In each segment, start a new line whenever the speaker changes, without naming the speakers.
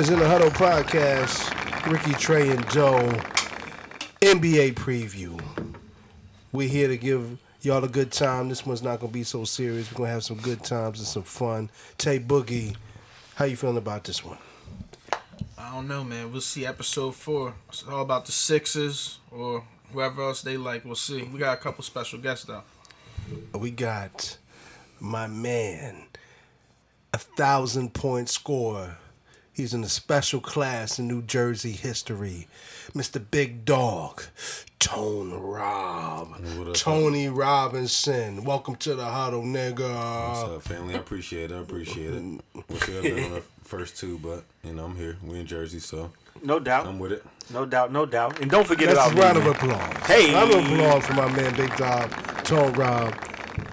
Boys in the Huddle podcast, Ricky, Trey, and Joe, NBA preview. We're here to give y'all a good time. This one's not gonna be so serious. We're gonna have some good times and some fun. Tay Boogie, how you feeling about this one?
I don't know, man. We'll see episode four. It's all about the Sixers or whoever else they like. We'll see. We got a couple special guests though.
We got my man, a thousand point scorer. He's in a special class in New Jersey history. Mr. Big Dog, Tone Rob, Tony Robinson. Welcome to the huddle, nigga.
What's up, family? I appreciate it. I appreciate it. Wish I had been on the first two, but you know I'm here. We in Jersey, so
No doubt.
I'm with it.
No doubt, no doubt. And don't forget
That's
about
a
me.
round of
man.
applause.
Hey.
round of applause for my man, Big Dog, Tone Rob.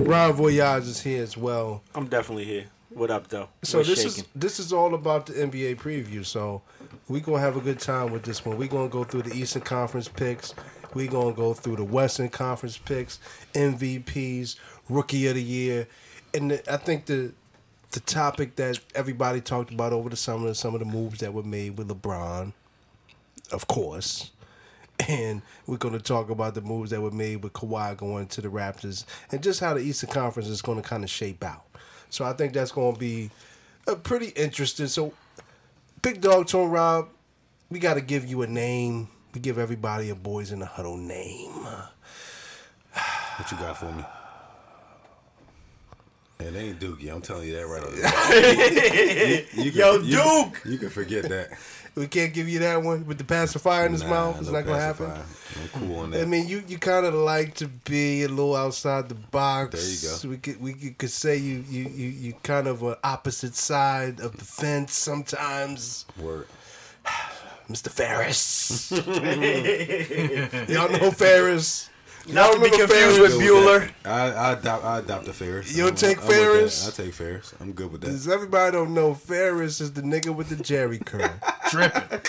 Ron Voyage is here as well.
I'm definitely here. What up, though?
So
What's
this
shaking?
is this is all about the NBA preview. So we gonna have a good time with this one. We gonna go through the Eastern Conference picks. We gonna go through the Western Conference picks, MVPs, Rookie of the Year, and the, I think the the topic that everybody talked about over the summer, some of the moves that were made with LeBron, of course. And we're going to talk about the moves that were made with Kawhi going to the Raptors and just how the Eastern Conference is going to kind of shape out. So I think that's going to be uh, pretty interesting. So, Big Dog Tone Rob, we got to give you a name. We give everybody a Boys in the Huddle name.
What you got for me? It ain't Dookie. I'm telling you that right you, you can,
Yo,
you-
Duke!
You, can forget that.
We can't give you that one with the pacifier in his
Nah,
mouth. It's
no
not going to happen.
I'm cool on
I mean, you, you kind of like to be a little outside the box.
There you go.
We could we could, could say you you you you kind of an opposite side of the fence sometimes,
Word.
Mr. Ferris. Y'all know Ferris.
Not to be confused
Ferris?
with Bueller.
I I adopt I adopt the Ferris.
You'll
I'm-
take
I'm.
Ferris?
I take Ferris. I'm good with that.
Does everybody don't know Ferris is the nigga with the Jheri curl,
Dripping.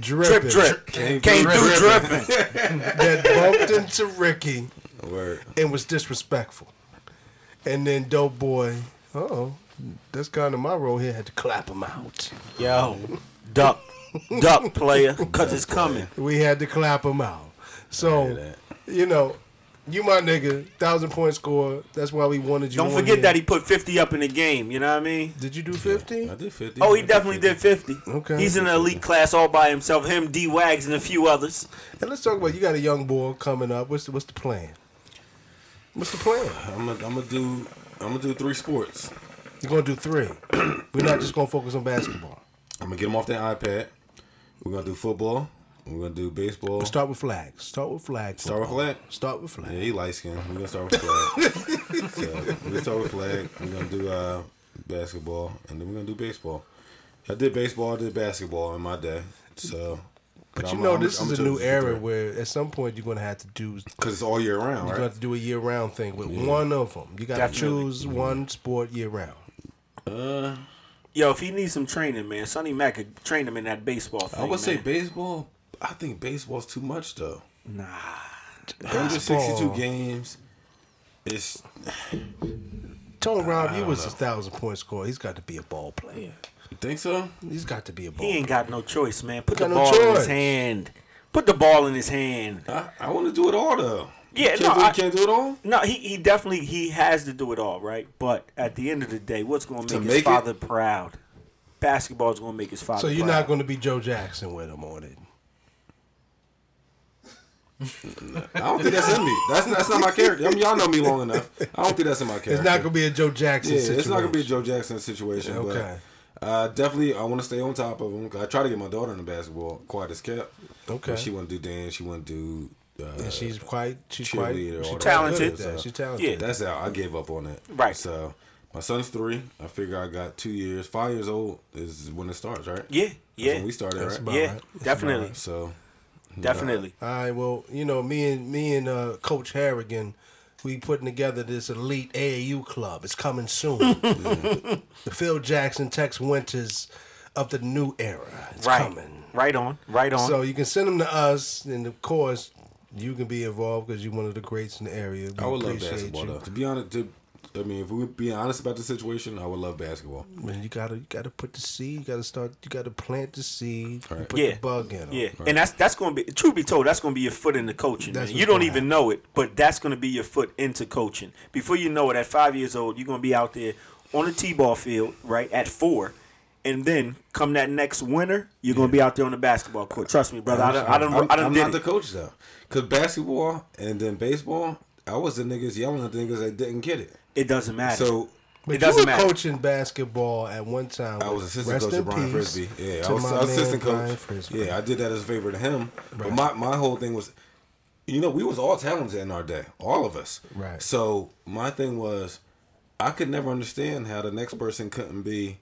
dripping,
Drip, drip.
Came
Came
through
through dripping.
that bumped into Ricky
Word.
and was disrespectful, and then Dope Boy. Oh, that's kind of my role here. Had to clap him out.
Yo, duck. Duck, player. Because it's coming.
We had to clap him out. So, you know, you my nigga, thousand point score. That's why we wanted you.
Don't forget
here.
that he put 50 up in the game. You know what I mean?
Did you do fifty?
I did 50.
Oh, he
I
definitely did 50.
Okay.
He's in an elite class all by himself. Him, D Wags, and a few others.
And let's talk about you got a young boy coming up. What's the, what's the plan? What's the plan?
I'm gonna I'm gonna do I'm gonna do three sports.
You're gonna do three. We're not just gonna focus on basketball.
I'm gonna get him off that iPad. We're gonna do football. We're gonna do baseball.
Start with flags. Start with flags.
Start with
football.
flag?
Start with flag.
Yeah, he light skinned. We're gonna start with flag. so we're gonna start with flag. We're gonna do uh, basketball, and then we're gonna do baseball. I did baseball. I did basketball in my day. So,
But you know, this is a new era where at some point you're gonna have to do.
because it's all year round,
You're gonna have to do a year round thing with one of them. You gotta
Definitely.
choose one sport year round.
Uh,
Yo, if he needs some training, man, Sonny Mac could train him in that baseball thing.
I would say baseball. I think baseball's too much though.
Nah.
162 games. It's
Tone Rob, he was a thousand point scorer. He's got to be a ball player.
you think so?
He's got to be a ball.
He ain't
player.
got no choice, man. Put
Got
the
no
ball in his hand. Put the ball in his hand.
I, I want to do it all though.
Yeah,
can't
no,
do,
I-
you can't do it all.
No, he, he definitely he has to do it all, right? But at the end of the day, what's going to
To
make
make
his
it?
father proud? Basketball is going to make his father.
So you're
proud.
not going to be Joe Jackson with him on it.
I don't think that's in me. That's that's not my character. I mean, y'all know me long enough. I don't think that's in my character.
It's not going to be a Joe Jackson
Yeah,
situation.
it's not gonna be a Joe Jackson situation.
Okay.
But, uh, definitely, I want to stay on top of him. 'cause I try to get my daughter into basketball, quite as kept.
Okay.
She want to do dance. She want to do. Uh,
And she's quite, she's quite, she's
all that.
Talented.
Good at.
So,
She's talented.
Yeah.
That's out. I gave up on it.
Right.
So my son's three. I figure I got two years. Five years old is when it starts, right?
Yeah,
That's
yeah,
when we started,
That's
right?
about
yeah,
right.
definitely,
So
definitely.
All right. Well, you know, me and me and uh, Coach Harrigan, we putting together this elite AAU club. It's coming soon. the Phil Jackson, Tex Winters of the new era. It's
Right,
coming.
right on, right on.
So you can send them to us, and of course, you can be involved because you're one of the greats in the area. We
I would love
appreciate
basketball
you.
though. To be honest, to I mean, if we're being honest about the situation, I would love basketball.
Man, you gotta you gotta put the seed. You gotta start. You gotta plant the seed. and
Right.
Put
Yeah.
the bug in 'em.
Yeah, and that's that's going to be truth be told, that's going to be your foot into coaching. Man. You don't
gonna
even know it, but that's going to be your foot into coaching. Before you know it, at five years old, you're going to be out there on the t-ball field, right at four, and then come that next winter, you're going to be out there on the basketball court. Trust me, brother. I don't. I don't.
I'm,
I don't
I'm not
it.
the coach though, because basketball and then baseball, I was the niggas yelling at the niggas that didn't get it.
It doesn't matter.
So
But
it doesn't
you were
matter.
coaching basketball at one time.
I was assistant
rest
coach to Brian
peace
Frisbee. Yeah, I was, I was assistant coach.
Frisbee.
Yeah, I did that as a favor to him. But my, my whole thing was, you know, we was all talented in our day, all of us.
Right.
So my thing was, I could never understand how the next person couldn't be,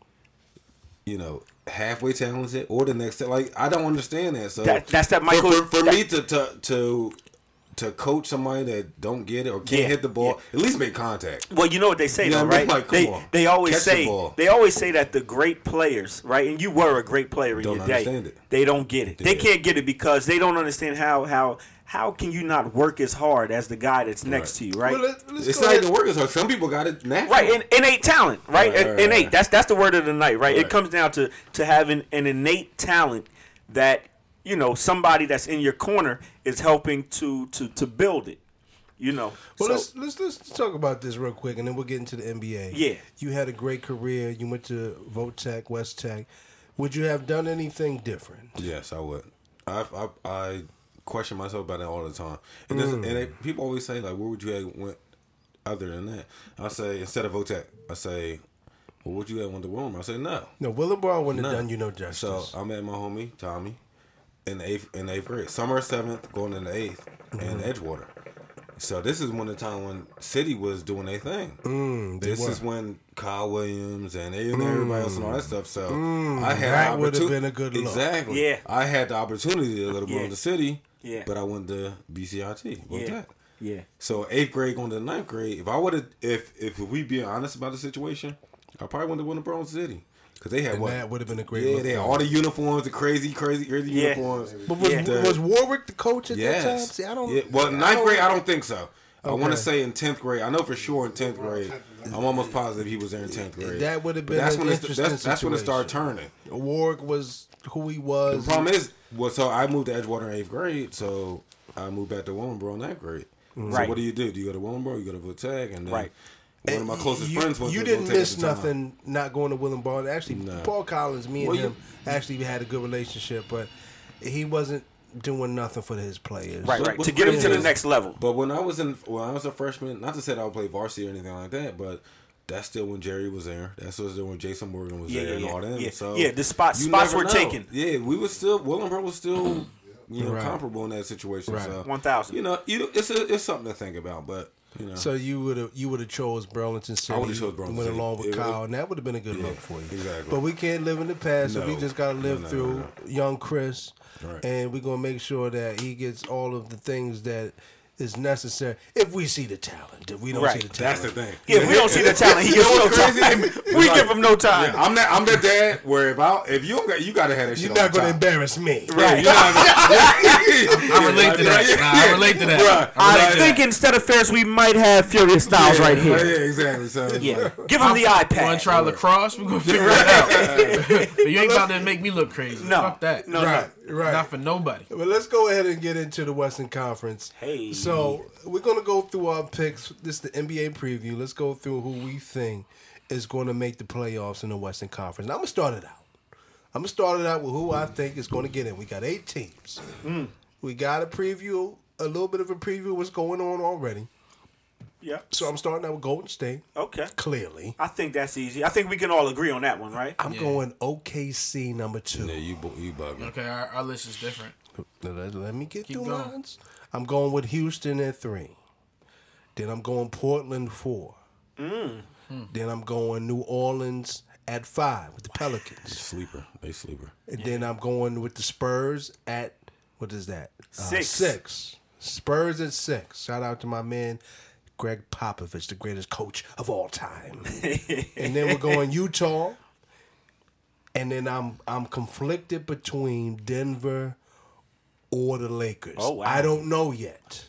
you know, halfway talented or the next. Like I don't understand that. So
That- that's that
for-
Michael-
For, for
that-
me to to to to coach somebody that don't get it or can't
Yeah,
hit the ball, at least make contact.
Well, you know what they say
You know
though,
what I mean?
right?
Like,
they they always
Catch the
say
ball.
they always say that the great players, right? And you were a great player in
Don't
your day.
it.
They don't get it. They can't get it because they don't understand how how how can you not work as hard as the guy that's next
Right.
to you, right?
Well, let, let's
It's
go
not
ahead.
even as hard. some people got it natural.
Right, in, innate talent, right?
Right, right,
innate.
right.
That's that's the word of the night, right? It comes down to to having an innate talent that you know somebody that's in your corner is helping to to to build it. You know.
Well,
so,
let's, let's let's talk about this real quick, and then we'll get into the NBA.
Yeah.
you had a great career. You went to Votech, West Tech. Would you have done anything different?
Yes, I would. I I, I question myself about that all the time. And, this, and they, people always say like, "Where would you have went other than that?" I say instead of Votech, I say, "Well, would you have went to Wilmer?" I say no.
No, Willingboro wouldn't have done you no justice.
So I met my homie Tommy in eighth in eighth grade, summer seventh, going into 8th
Mm-hmm.
in Edgewater. So this is when the time when City was doing their thing.
Mm,
this
were.
is when Kyle Williams and everybody else and all that stuff. So I had
Mm. that
the
would've been a good look.
Exactly.
Yeah.
I had the opportunity to go to
Yeah.
Burlington City.
Yeah.
But I went to BCIT.
Yeah,
that?
yeah.
So eighth grade going to ninth grade. If I would have, if if we be honest about the situation, I probably wouldn't have went to win Burlington City because they had
And
what?
that would have been a great
Yeah,
look
they had all the uniforms, the crazy, crazy, crazy
Yeah.
uniforms.
But was,
Yeah.
was Warwick the coach at
Yes.
that time? See, I don't.
Yeah, Well, ninth grade, I don't think so. I want to say in tenth grade. I know for sure in tenth grade. I'm almost positive he was there in tenth grade.
That would have
But
been
that's
an
when it, that's, that's when it started turning.
Warwick was who he was.
The problem is, well, so I moved to Edgewater in eighth grade, so I moved back to Willingboro in ninth grade. So
Right.
what do you do? Do you go to Willingboro? You go to Votech, and then
Right.
One of my closest
you,
friends went
you didn't miss
at the
nothing not going to Willingboro. Actually,
No.
Paul Collins, me and
Well, you-
him actually had a good relationship, but he wasn't doing nothing for his players.
Right, right.
what's
To get him to the next level.
But when I was in, when I was a freshman, not to say that I would play varsity or anything like that, but that's still when Jerry was there. That's still when Jason Morgan was
Yeah,
there
yeah,
and all that.
Yeah.
So
Yeah, the spot- spots were
know.
taken.
Yeah, we were still Willingboro was still you know
Right.
comparable in that situation.
Right.
So
1,000.
You know, you it's a, it's something to think about, but you know.
So you would have you would have chose Burlington City.
would've chose Burlington
went along with
It
Kyle, and that would have been a good
Yeah,
look for you.
exactly.
But we can't live in the past, so we just got to live
No, no,
through
no,
young Chris,
Right.
and we're gonna make sure that he gets all of the things that is necessary. If we see the talent, if we don't
Right.
see the talent,
that's the thing.
Yeah, if we don't see the talent, he
You
gets no
crazy?
time. We
like-
give him no time.
Yeah, I'm that I'm that dad where if I if you don't got you gotta have that shit
You're
on
not gonna
top.
embarrass me.
Right.
You're not gonna-
I relate to that. Nah, I relate to that.
Right.
I
I think
that.
instead of Ferris, we might have Furious Styles right here.
Yeah, exactly. So
Yeah, give him the iPad.
Want to try lacrosse? We're gonna figure it out. but you ain't about to make me look crazy.
No.
Fuck that.
No,
Right, right.
Not for nobody.
But let's go ahead and get into the Western Conference.
Hey.
So we're gonna go through our picks. This is the NBA preview. Let's go through who we think is going to make the playoffs in the Western Conference. Now I'm gonna start it out. I'm gonna start it out with who I think is going to get in. We got eight teams. Mm. We got a preview, a little bit of a preview of what's going on already.
Yeah.
So I'm starting out with Golden State.
Okay.
Clearly,
I think that's easy. I think we can all agree on that one, right?
I'm going OKC number two.
Yeah, you bu- you bugging.
Okay, our, our list is different.
Let, let me get
Keep
through
going.
mine. I'm going with Houston at three. Then I'm going Portland four.
Hmm.
Then I'm going New Orleans at five with the Pelicans.
Sleeper. They sleeper.
And then I'm going with the Spurs at what is that? Uh,
Six.
six. Spurs at six. Shout out to my man Gregg Popovich, the greatest coach of all time. and then we're going Utah. And then I'm I'm conflicted between Denver or the Lakers.
Oh, wow.
I don't know yet.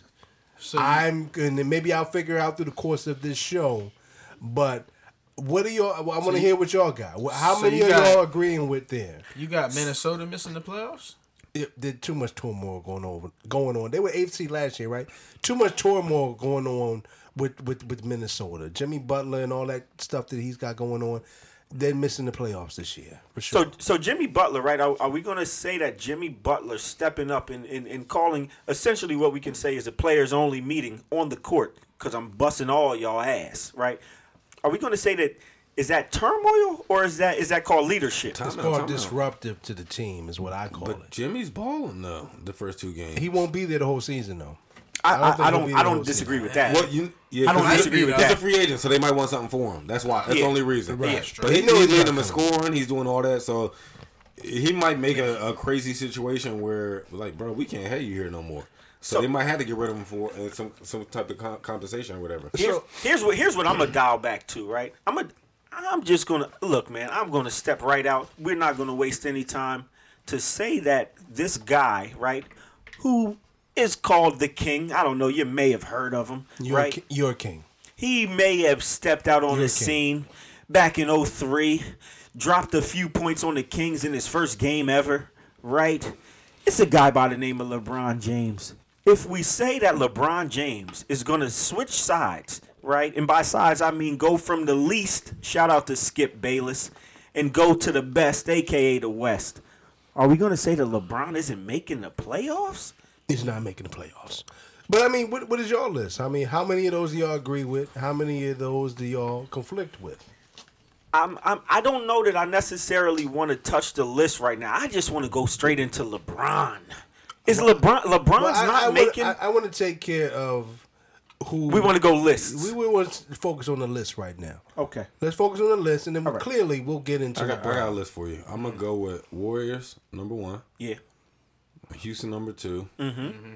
So you-
I'm and then maybe I'll figure out through the course of this show. But what are y'all? I want to hear what y'all got. How
so
many of y'all agreeing with there?
You got Minnesota missing the playoffs.
It, there's too much turmoil going on. Going on. They were eighth seed last year, right? Too much turmoil going on with, with with Minnesota. Jimmy Butler and all that stuff that he's got going on. They're missing the playoffs this year for sure.
So, so Jimmy Butler, right? Are, are we going to say that Jimmy Butler stepping up and, and, and calling essentially what we can say is a players only meeting on the court? Because I'm busting all y'all ass, right? Are we going to say that is that turmoil or is that is that called leadership?
it's
out,
called
time out.
disruptive to the team, is what I call
But
it.
Jimmy's balling though. The first two games.
He won't be there the whole season though.
I,
I don't
I,
think
I
he'll
don't I don't disagree
season.
with that.
What you? Yeah,
I don't disagree with that.
he's a free agent, so they might want something for him. That's why. That's
Yeah.
the only reason.
Right.
Yeah,
But he
He knows
knows
he's
leading them in scoring. He's doing all that, so he might make a, a crazy situation where, like, bro, we can't have you here no more. So,
So-
they might have to get rid of him for uh, some some type of com- compensation or whatever.
Here's,
So-
here's what here's what I'm gonna dial back to, right? I'm a I'm just gonna look, man. I'm gonna step right out. We're not gonna waste any time to say that this guy, right, who is called the king. I don't know. You may have heard of him,
You're,
right?
ki- you're king.
He may have stepped out on
You're
the
king.
scene back in 03, dropped a few points on the Kings in his first game ever, right? It's a guy by the name of LeBron James. If we say that LeBron James is going to switch sides, right? And by sides, I mean go from the least, shout out to Skip Bayless, and go to the best, aka the West. Are we going to say that LeBron isn't making the playoffs?
He's not making the playoffs. But I mean, what, what is your list? I mean, how many of those do y'all agree with? How many of those do y'all conflict with?
I'm, I'm I don't know that I necessarily want to touch the list right now. I just want to go straight into LeBron. Is LeBron LeBron's
Well, I,
not
I wanna-
making?
I, I want to take care of who
we want to go lists.
We, we want to focus on the list right now.
okay.
Let's focus on the list, and then
All right.
clearly we'll get into
I got, I got a list for you. I'm gonna go with Warriors number one,
Yeah.
Houston number two,
I'm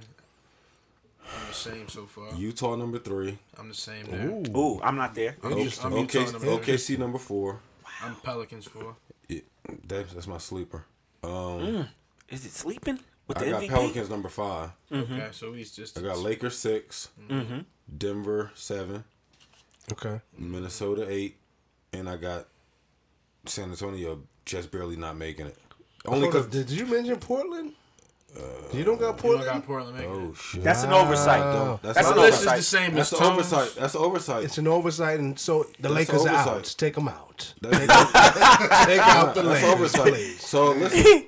the same so far.
Utah number three,
I'm the same there.
Ooh.
Ooh, I'm not there.
I'm,
O-
just, I'm
OK,
Utah number
OKC number four.
I'm Pelicans four.
Yeah, that's, that's my sleeper. Um,
Is it sleeping with
I
the
got
MVP?
Pelicans number five.
Okay, so he's just.
I got Lakers 6
Mm-hmm.
Denver seven,
Okay.
Minnesota eight, and I got San Antonio just barely not making it. Only because
did you mention Portland? You don't got Portland.
You don't
Portland.
got Portland making
oh
it.
shit,
That's an oversight.
though.
That's
That's an
My list is
oversight.
the same
That's
as
the
Tom's.
oversight. That's the oversight.
It's an oversight, and so the
That's
Lakers are
oversight.
out. Take them out.
That's,
Take out the
that's
Lakers,
oversight.
please.
So listen,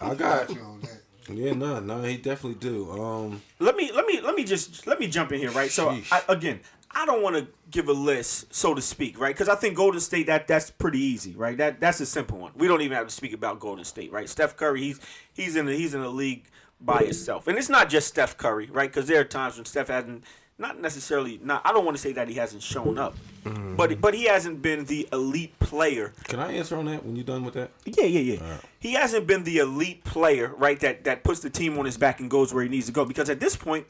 I got
You know, that-
yeah, no, no, he definitely do. Um,
let me let me let me just let me jump in here, right? So I, again, I don't want to give a list, so to speak, right? Because I think Golden State that that's pretty easy, right? That that's a simple one. We don't even have to speak about Golden State, right? Steph Curry, he's he's in a, he's in a league by himself, and it's not just Steph Curry, right? Because there are times when Steph hasn't not necessarily not. I don't want to say that he hasn't shown up, mm-hmm. but but he hasn't been the elite player
can I answer on that when you're done with that?
yeah, yeah, yeah. He hasn't been the elite player, right? That that puts the team on his back and goes where he needs to go. Because at this point,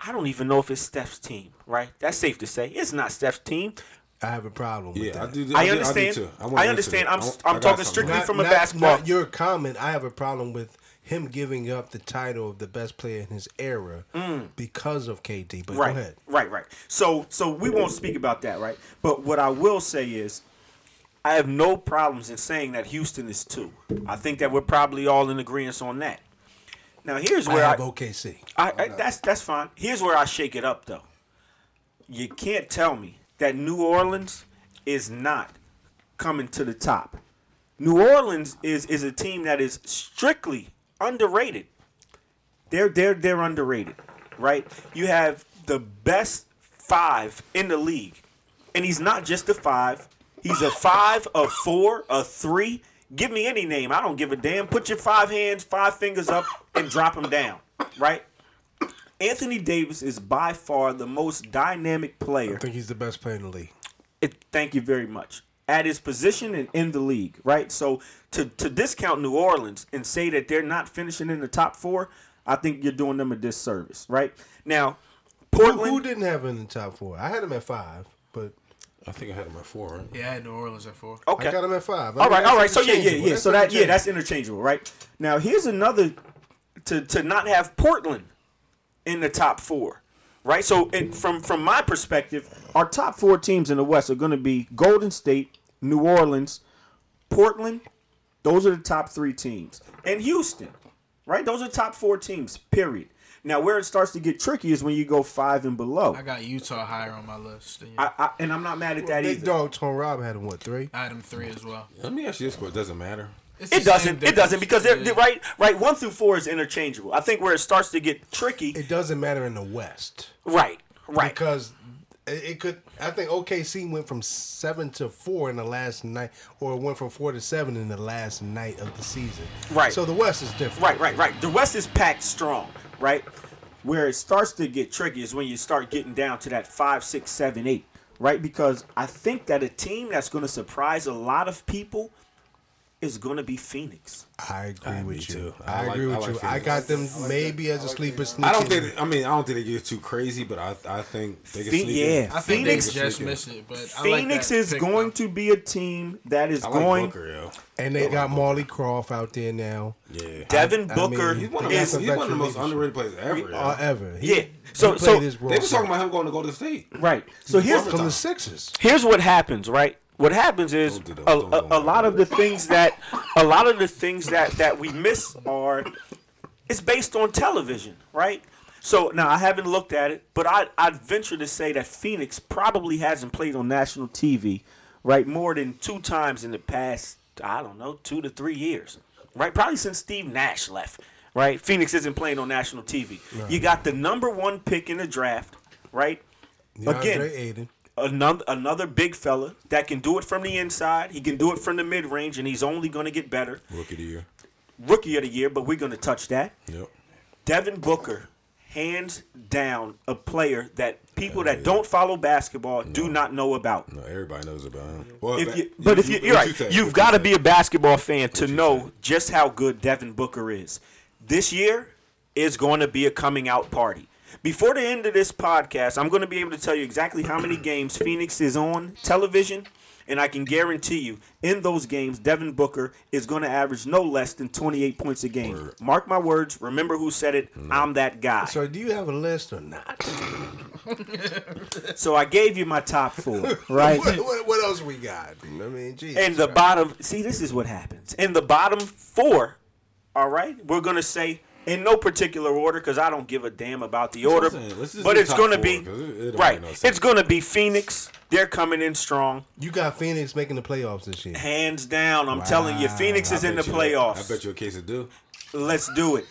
I don't even know if it's Steph's team, right? That's safe to say. It's not Steph's team.
I have a problem with
Yeah,
that.
I do.
I
do-
understand.
do too.
I,
wanna
understand. I'm
I-
I'm
I
talking
something.
strictly
Not,
from a
not-
basketball.
not your comment. I have a problem with him giving up the title of the best player in his era because of KD. But
Mm. right,
go ahead.
right, right. So so we won't speak about that, right? But what I will say is. I have no problems in saying that Houston is two. I think that we're probably all in agreement on that. Now here's where I,
have OKC.
I, I that's that's fine. Here's where I shake it up though. You can't tell me that New Orleans is not coming to the top. New Orleans is is a team that is strictly underrated. They're they're they're underrated, right? You have the best five in the league, and he's not just a five. He's a five, a four, a three. Give me any name. I don't give a damn. Put your five hands, five fingers up, and drop them down, right? Anthony Davis is by far the most dynamic player
I think he's the best player in the league.
it, thank you very much. At his position and in the league, right? So to to discount New Orleans and say that they're not finishing in the top four, I think you're doing them a disservice, right? Now,
Who,
Portland.
who didn't have him in the top four? I had him at five, but
I think I had him at four. Right?
Yeah, I had New Orleans at four.
okay.
I got him at five. I
all
mean,
right, all right. So yeah, yeah, yeah.
That's
So that yeah, that's interchangeable, right? Now here's another to to not have Portland in the top four, right? So, it, from from my perspective, our top four teams in the West are going to be Golden State, New Orleans, Portland. Those are the top three teams, and Houston, right? Those are top four teams. Period. Now, where it starts to get tricky is when you go five and below.
I got Utah higher on my list. Than.
I, I, and I'm not mad at that
Big
either.
dog Tone Rob had him what three?
I had them three as well.
Let me ask you this question. It doesn't matter.
It's
It doesn't. It doesn't because they're, they're right. Right. One through four is interchangeable. I think where it starts to get tricky.
It doesn't matter in the West
right. Right.
because it, it could. I think OKC went from seven to four in the last night, or went from four to seven in the last night of the season.
Right.
So the West is different.
Right, right, right. The West is packed strong, right? Where it starts to get tricky is when you start getting down to that five, six, seven, eight, right? Because I think that a team that's going to surprise a lot of people is going to be Phoenix.
I agree
me
with you.
too.
I,
I like-
agree
I
with
like
you. I got them maybe as a sleeper sneak.
I don't
in.
think. I mean, I don't think they get too crazy, but I I think they can
Phoe-
sneak
yeah.
in.
I think
Phoenix-
they just
Sneak
missed it, but I like
Phoenix
that
is
pick,
going
though.
to be a team that is
I like
going.
Booker, yo.
And they got Marley Croft out there now.
Yeah.
Devin
I
Booker
mean,
He's one of,
is.
the, he's one of the most underrated players ever. yo.
Uh, ever. He-
Yeah. So-
he
so-
played his role.
they were talking about him going to Golden State.
Right. So here's
from the Sixers.
here's what happens, right? What happens is
Don't do that.
a, a, a lot of the things that a lot of the things that that we miss are it's based on television, right? So now I haven't looked at it, but I I'd venture to say that Phoenix probably hasn't played on national TV, right, more than two times in the past. I don't know, two to three years, right? Probably since Steve Nash left, right? Phoenix isn't playing on national TV. You got the number one pick in the draft, right? Again,
Ayton.
Another another big fella that can do it from the inside. He can do it from the mid range, and he's only going to get better.
Rookie of the year.
Rookie of the year, but we're going to touch that.
Yep.
Devin Booker, hands down, a player that people that don't follow basketball do not know about.
No, everybody knows about him. Well,
If you, but if you, you're
what
right,
say?
you've got to be a basketball fan to know
say?
just how good Devin Booker is. This year is going to be a coming out party. Before the end of this podcast, I'm going to be able to tell you exactly how many games Phoenix is on television, and I can guarantee you, in those games, Devin Booker is going to average no less than 28 points a game.
Word.
Mark my words. Remember who said it? I'm that guy.
So do you have a list or not?
So I gave you my top four, right?
what, what, what else we got? I mean, geez.
And the bottom, see, this is what happens. In the bottom four, all right, we're gonna say in no particular order because I don't give a damn about the order.
what I'm saying. Let's just
But it's gonna be
it- it
right.
no
it's gonna be Phoenix. They're coming in strong,
you got Phoenix making the playoffs this year.
hands down. I'm telling you, Phoenix
I
is in the
you
playoffs.
I bet you a case of do.
Let's do it.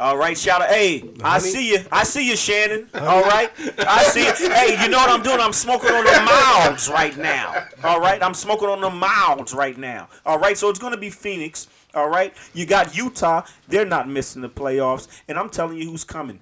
All right, shout out. Hey, I see you. I see you, Shannon. All right, I see you. Hey, you know what I'm doing? I'm smoking on the mouths right now. All right, I'm smoking on the mouths right now. All right, so it's gonna be Phoenix. All right, you got Utah. They're not missing the playoffs, and I'm telling you who's coming.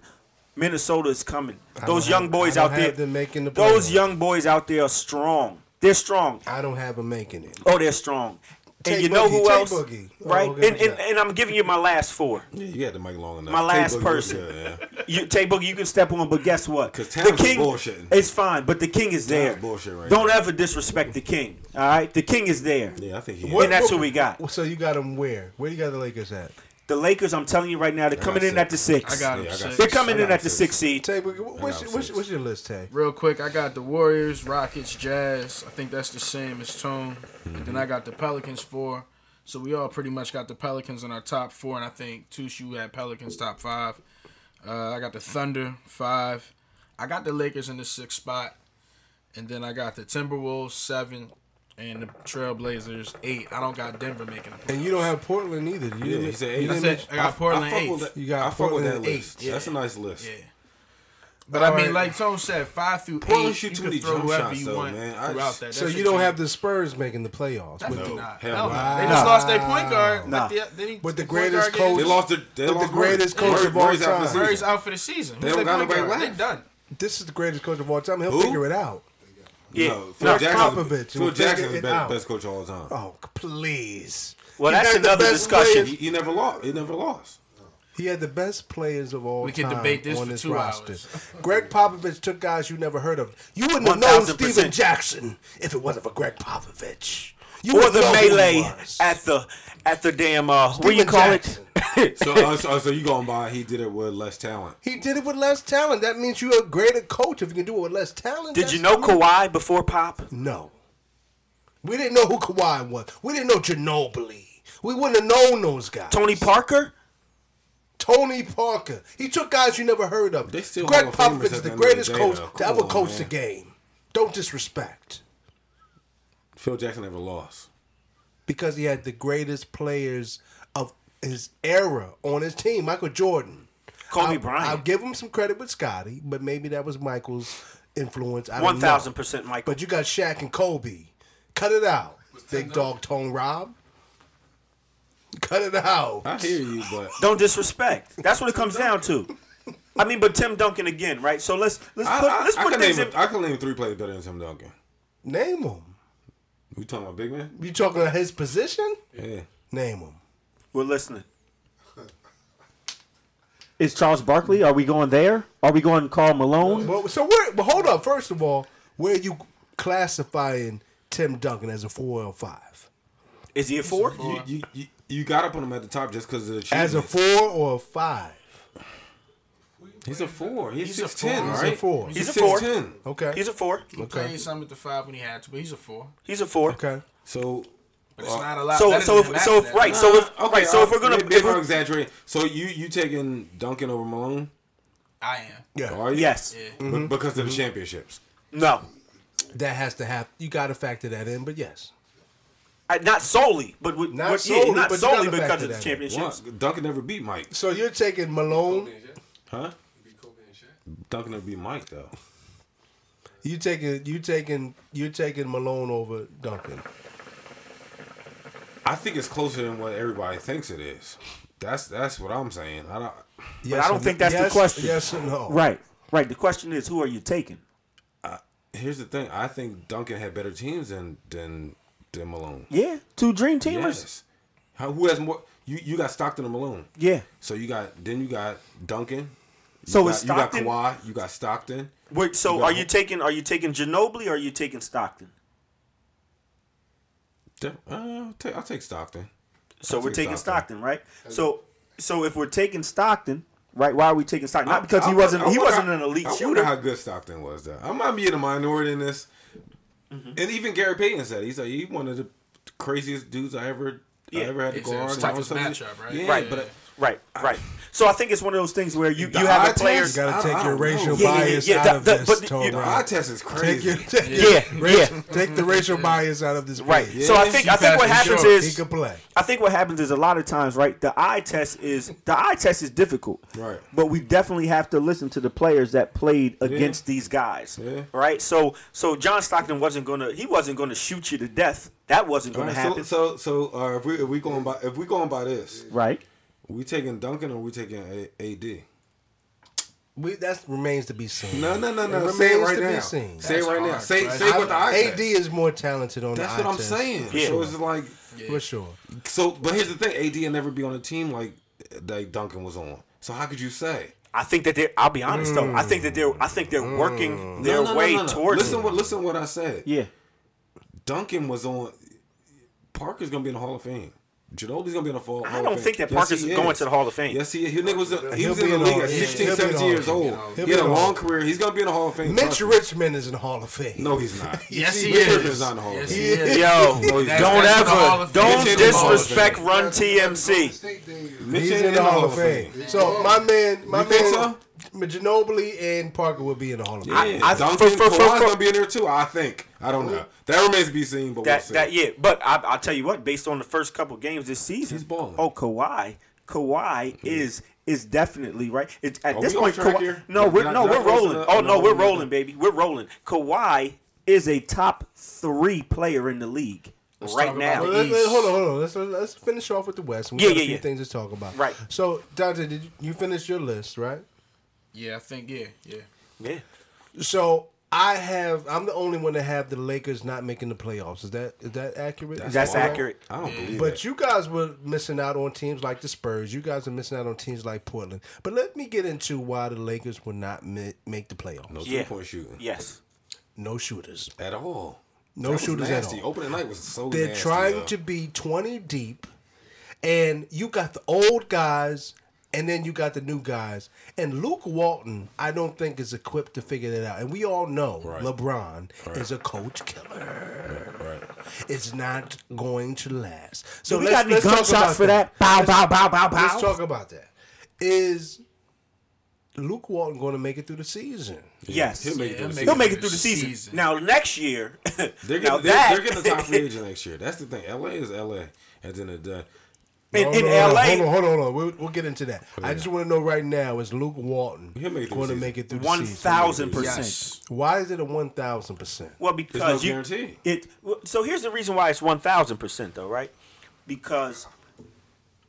Minnesota is coming. Those young
have-
boys out there.
have them making the
those young boys out there are strong. They're strong.
I don't have them making it.
Oh, they're strong.
Tay
and you know who
Tay
else?
Boogie. Oh,
Right,
okay,
and, and and I'm giving you my last four.
Yeah, you had the mic long enough.
My
Tay
last
Boogie
person.
good, yeah.
You Tay Boogie, you can step on, but guess what?
'Cause
the
Towns is
king
bullshitting.
It's fine, but the king is there.
Bullshit right
Don't
now.
ever disrespect the king. All right, the king is there.
Yeah, I think he.
What-
And that's who we got.
So you got him where? Where you got the Lakers at?
The Lakers, I'm telling you right now, they're coming
got
in at the six.
I got
Yeah,
them
I got
six.
They're coming in at the
six.
six seed.
Tay, what's, what's,
got
what's,
six.
what's your list, Tay?
Real quick, I got the Warriors, Rockets, Jazz. I think that's the same as Tone. And then I got the Pelicans four. So we all pretty much got the Pelicans in our top four, and I think Tushu had Pelicans top five. Uh, I got the Thunder five. I got the Lakers in the sixth spot, and then I got the Timberwolves seven, and the Trailblazers eight. I don't got Denver making a
And you don't have Portland either. You
Yeah,
didn't,
he said
you
eight.
didn't
I said
mention-
I got Portland
I fuck
eight.
that.
You got
I fuck with that
Portland
list.
eight.
That's a nice list.
Yeah. But I mean,
right.
like Tone said, five through
Portland
eight,
shoot
you
too
can
many
throw
jump
whoever
shots,
you
though,
want
man. I
throughout
just-
that.
So you don't
too-
have the Spurs making the playoffs.
Definitely
With the,
not.
Hell
Hell
no.
no. They just
Nah.
lost their point guard.
Nah.
Like the, then he,
With the greatest coach-
They lost the. They
With the greatest coach of all
Murray's out for the
time.
Murray's out for the season.
They
Who's
don't got nobody left.
They done.
this is the greatest coach of all time. He'll
Who?
figure it out.
Yeah.
No,
No,
Phil Jackson.
Popovich
Phil
will
Jackson
figure
is
it
the
out.
best coach of all time.
Oh, please.
Well,
He
that's another discussion.
players.
He, he never lost. He never lost.
He had the best players of all
We could
time
debate this
on
for
his
two
roster.
hours.
Gregg Popovich took guys you never heard of. You wouldn't have known
1000%.
Stephen Jackson if it wasn't for Gregg Popovich. You
Or the
know who he
melee at the at the damn uh, what do you call
Jackson.
it?
So, uh, so, so you going by he did it with less talent?
He did it with less talent. That means you're a greater coach if you can do it with less talent.
Did you know
I
Kawhi before Pop?
No. We didn't know who Kawhi was. We didn't know Ginobili. We wouldn't have known those guys.
Tony Parker?
Tony Parker. He took guys you never heard of.
They still
Greg
Hall
Popovich is
the
the
end the
greatest
day,
coach
though.
to ever
on,
coach
man.
the game. Don't disrespect.
Phil Jackson never lost.
Because he had the greatest players of his era on his team. Michael Jordan.
Kobe
I'll,
Bryant.
I'll give him some credit with Scottie, but maybe that was Michael's influence. I
1000% Michael.
But you got Shaq and Kobe. Cut it out. Big dog Tone Rob. Cut it out.
I hear you, but
Don't disrespect. That's what it comes down to. I mean, but Tim Duncan again, right? So let's let's put
I,
let's
I can
things
name
in.
I can name three players better than Tim Duncan.
Name him.
We talking about big man?
You talking about his position?
Yeah.
Name him.
We're listening.
Is Charles Barkley? Are we going there? Are we going Karl Malone?
Well, so where? But hold up. First of all, where are you classifying Tim Duncan as a four or five?
Is he a four?
You, you, you, you got up on him at the top just because of the
As a four or a five?
He's a four. He's,
He's a
six ten,
four.
He's
right?
a four.
He's a four.
6'10".
Okay.
He's a four.
He
Okay.
played some at the five when he had to, but he's a four.
He's a four.
okay.
So
But it's not a lot.
So
better
so if,
him
so
after
if, right so if
okay,
right so if
uh,
we're gonna
maybe
if
I'm
we're,
exaggerating. So you you taking Duncan over Malone?
I am.
Yeah.
Are you?
yes
Yeah.
Be- because of the championships.
no
That has to have. You got to factor that in. But yes.
I, not solely but with,
Not
but, yeah,
solely,
not
but
solely because of the championships.
What? Duncan never beat Mike,
So you're taking Malone.
huh? Duncan never be Mike though.
You taking you taking you taking Malone over Duncan.
I think it's closer than what everybody thinks it is. That's that's what I'm saying. I don't.
Yes
I don't think that's the question.
Yes or no?
Right, right. The question is, who are you taking?
Here's the thing. I think Duncan had better teams than than than Malone.
Yeah, two dream teamers.
Yes. How, who has more? You you got Stockton and Malone.
Yeah.
So you got then you got Duncan.
So
got,
is
you got
Stockton-
Kawhi. You got Stockton.
Wait, so
You
are you taking are you taking Ginobili or are you taking Stockton?
Uh, I'll, take, I'll take Stockton.
So
I'll
we're
take
taking
Stockton.
Stockton, right? So so if we're taking Stockton, right? Why are we taking Stockton? Not because
I-
he wasn't
I
he wasn't an elite
I
shooter.
how good Stockton was though. I might be in a minority in this.
Mm-hmm.
And even Gary Payton said he's like he one of the craziest dudes I ever I
Yeah.
ever had to
It's
go
a
on.
toughest matchup, right?
Yeah,
Right,
but uh,
Right, right. So I think it's one of those things where you,
The
you have
eye
a player.
test?
You got to take your racial
know.
Yeah, yeah,
bias
yeah,
out
the-
of
the-
this.
but
Tone
you-
the eye test is
Take
crazy.
your, take
Yeah,
your
yeah.
Take the racial bias out of this.
Right.
play.
So I think I think what
passed
happens
short.
he
is
can play.
I think what happens is a lot of times, right? The eye test is the eye test is difficult,
Right.
But we definitely have to listen to the players that played against these guys,
Yeah.
right? So, so John Stockton wasn't gonna he wasn't gonna shoot you to death. That wasn't gonna
right, so
happen.
so so uh, if we if we going by if we going by this,
Right.
we taking Duncan or we taking a- AD?
We, that remains to be seen.
No, no, no,
It
no. Say it
remains
right
to be
now.
seen.
Say it
That's
right now. Say
bro.
say what the eye
AD
test.
is more talented on the.
That's
the
what
eye
I'm
test.
saying.
Yeah.
So it's like
For sure.
so. But here's the thing: AD will never be on a team like that Duncan was on. So how could you say?
I think that they're. I'll be honest though. I think that they're. I think they're working their
No, no, no,
way
no, no.
towards.
Listen
it.
what listen what I said.
Yeah.
Duncan was on. Parker's gonna be in the Hall of Fame. Ginobili's gonna be in the Hall,
of
Fame.
I don't
of
think that Parker's
he
going
is.
to the Hall of Fame.
Yes, he, he nigga was a, he was in the league at
yeah,
16,
he'll be in the
17 years old.
He'll
He had a
in the Hall
long
of
career. He's gonna be in the Hall of Fame.
Mitch
trust.
Richmond is in the Hall of Fame.
No, he's not.
Yes, he
Mitch
is.
Richmond's not in the Hall of Fame.
Yo,
No, he's
That's-
not.
don't
that's
ever, don't
Mitch in the Hall of
disrespect Run TMC.
Mitch
He's
ain't
in the Hall of Fame. So my man, my
think
man,
so?
Ginobili and Parker will be in the Hall of Fame.
Yeah,
I-
Duncan
for- for- for-
Kawhi's gonna be in there too. I think. I don't know. That remains to be seen. But we'll
That
see.
that yeah, but I, I'll tell you what. Based on the first couple games this season,
He's balling.
Oh, Kawhi, Kawhi is is definitely right. It's at
Are
this
we
point.
off track
Kawhi,
here?
no, we're
I-
no, we're rolling.
it?
Oh
No,
no, we're
we're
rolling, baby. We're rolling. Kawhi is a top three player in the league
talk
right now.
the
Well, let's, let's- hold on, hold on. Let's let's finish off with the West. We
Yeah,
got a
yeah,
few
yeah.
things to talk about.
Right.
So, Dante, did you, you finish your list, right?
Yeah, I think yeah, yeah.
Yeah.
So I have. I'm the only one to have the Lakers not making the playoffs. Is that is that accurate? Is
That's accurate.
I don't believe it.
But
it.
you guys were missing out on teams like the Spurs. You guys are missing out on teams like Portland. But let me get into why the Lakers will not make the playoffs.
No
Yeah.
three point shooting
Yes.
No shooters.
at all.
No
That was
shooters at
nasty.
all.
Opening night was so.
They're
nasty,
trying
though.
to be 20 deep, And you got the old guys, and then you got the new guys. And Luke Walton, I don't think is equipped to figure that out. And we all know
Right.
LeBron is a coach killer.
Right.
It's not going to last. So
Do we
let's,
got any
let's talk
gunshots
about
for that? Bow, bow, bow, bow, bow.
Let's talk about that. Is Luke Walton going to make it through the season?
Yes.
He'll make it
Yeah,
through the season.
Make it through the season.
Season.
Now next year,
They're
now
getting, they're,
that
they're getting the top free agent next year. That's the thing. LA is LA at the end of the day.
In, in
no, no,
LA.
Hold on, hold on, hold on. We'll, we'll get into that. I just want to know right now: is Luke Walton
make
going to make it through the season?
thousand percent.
Yes.
Why is it a one thousand percent?
Well,
There's
because
no
you
guarantee.
it. So here's the reason why it's one thousand percent, though, right? Because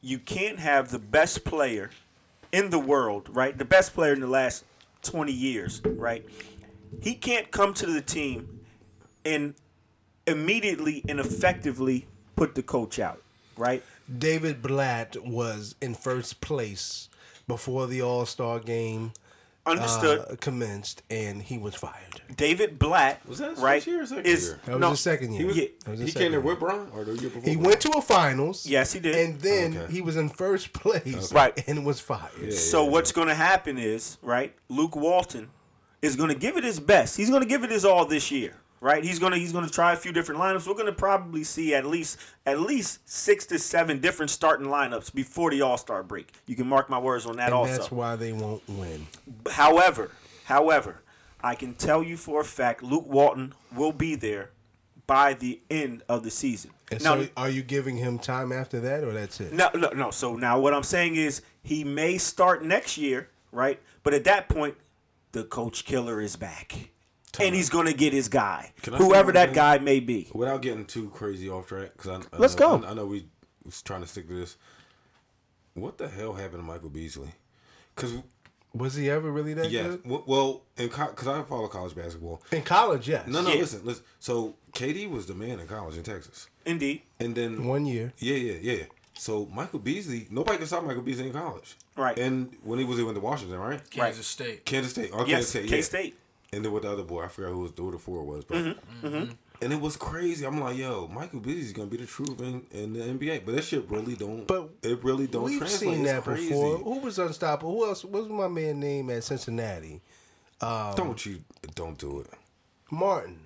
you can't have the best player in the world, right? The best player in the last twenty years, right? He can't come to the team and immediately and effectively put the coach out, right?
David Blatt was in first place before the All Star game
Understood.
uh, commenced, and he was fired.
David Blatt,
Was that his
right?
first year or second
is
year?
That was
no,
his second year.
He, was,
Yeah.
That was
he
his
came there
second
with Bron or the year before?
He
Bron?
went to a finals.
Yes, he did.
And then
Okay.
he was in first place,
Right.
and was fired.
So
yeah,
what's going to happen is, right? Luke Walton is going to give it his best. He's going to give it his all this year, right? He's going to he's to try a few different lineups. We're going to probably see at least at least six to seven different starting lineups before the All Star break. You can mark my words on that.
and
also,
that's why they won't win.
however, however, I can tell you for a fact, Luke Walton will be there by the end of the season.
And
now,
so, are you giving him time after that, or that's it?
no, no, no. So now what I'm saying is he may start next year, right? But at that point, the coach killer is back. And he's going to get his guy,
Can I say
whoever that
thing?
guy may be.
Without getting too crazy off track, because I, I
Let's
know,
go.
I, I know we was trying to stick to this. What the hell happened to Michael Beasley? Because
Was he ever really that
yeah,
good?
w- well, in because I follow college basketball.
In college, yes.
No, no,
Yeah.
listen, listen. So KD was the man in college in Texas,
Indeed.
and then
One year.
Yeah, yeah, yeah. So Michael Beasley, nobody can stop Michael Beasley in college,
Right.
And when he was he went to Washington, right?
Kansas State.
Kansas State, oh,
Yes,
Kansas State,
K
yeah.
State.
And then with the other boy, I forgot who was who the four was, but
Mm-hmm,
and it was crazy. I'm like, yo, Michael Beasley's gonna be the truth in, in the NBA, but that shit really don't.
But
it really don't.
We've
translate.
seen
It's
that
crazy.
before. Who was unstoppable? Who else? What was my man name at Cincinnati?
Don't you? Don't do it.
Martin.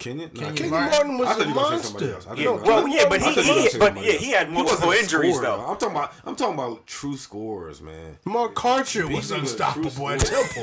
Kenyon. Nah,
Kenyon
Kenyon
Martin.
Martin was
I thought
a
you were gonna say somebody
monster.
else. I thought
No,
you
Well, yeah, but
Martin
he,
I thought you were
he, but yeah, he had multiple
wasn't
injuries
scorer.
though.
I'm talking about. I'm talking about true scorers, man.
Mark Karcher was
was
unstoppable
true
at. Temple.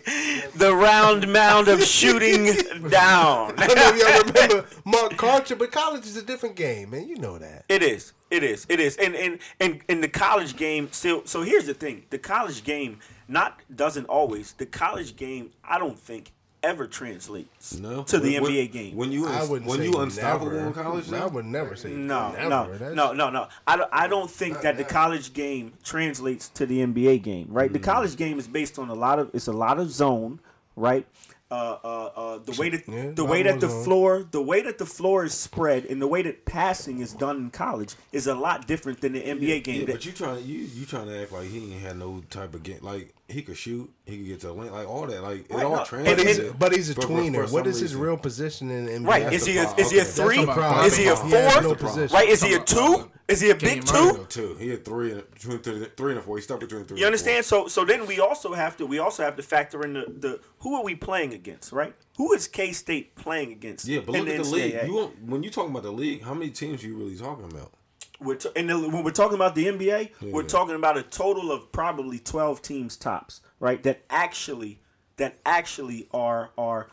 The round mound of shooting down.
I don't know if y'all remember Mark Karcher, but college is a different game, man. You know that.
It is. It is. It is. And and and in the college game, so so here's the thing: the college game not doesn't always. The college game, I don't think ever translates
No.
to the
When-
NBA game.
When you
I wouldn't
when
say
you unstoppable
never.
in college,
I would never say
no,
never.
no,
That's-
no, no, no. I don't, I don't think that the college game translates to the NBA game, right? The
Mm.
college game is based on a lot of it's a lot of zone, right? Uh, uh, uh, the way that
Yeah,
the way that the
zone.
floor the way that the floor is spread and the way that passing is done in college is a lot different than the NBA game.
Yeah,
That-
but you trying you you trying to act like he ain't had no type of game. Like he could shoot, he could get to the lane, like all that. Like
Right,
it all
no,
But
translates.
he's,
and-
but he's a
for- for-
tweener.
for
what
some
is his
reason.
real position in the NBA?
right?
That's
Is he a,
problem.
is he a three? Is he a
That's the problem. He
four?
no position.
Right? Is he a two? Is he a big two?
Two. He had three and between three, three and a four. He stuck between three.
You
and
understand? So so then we also have to we also have to factor in the, the who are we playing against, right? Who is K State playing against?
Yeah, but
in
look at the league. You when you talking about the league, how many teams are you really talking about?
We're t- and then when we're talking about the NBA, we're talking about a total of probably twelve teams tops, right? That actually that actually are are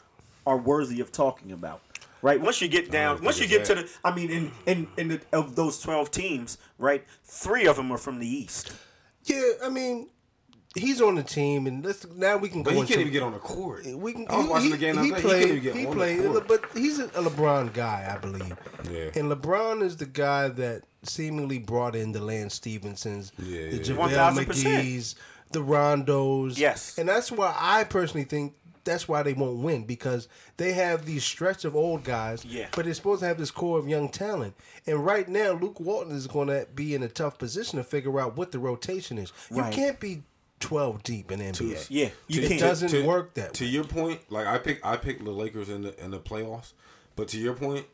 are worthy of talking about. Right. Once you get down, once you get to the, I mean, in in in the, of those twelve teams, right? Three of them are from the East.
Yeah, I mean, he's on the team, and let's now we can
But
go
he
into
can't even get on the court.
We can.
I was
he,
watching
he,
the game. the
He
other day,
played.
He couldn't even
He
get on
played,
the court.
but he's a, a LeBron guy, I believe.
Yeah.
And LeBron is the guy that seemingly brought in the Lance Stephensons,
Yeah,
the
yeah.
JaVale
1000%.
McGee's, the Rondos.
Yes.
And that's why I personally think that's why they won't win because they have these stretch of old guys.
Yeah.
But they're supposed to have this core of young talent. And right now, Luke Walton is going to be in a tough position to figure out what the rotation is. You can't be twelve deep in NBA.
Yeah, you
It
can't.
doesn't work that
To
way.
your point, like I pick, I picked the Lakers in the in the playoffs. But to your point,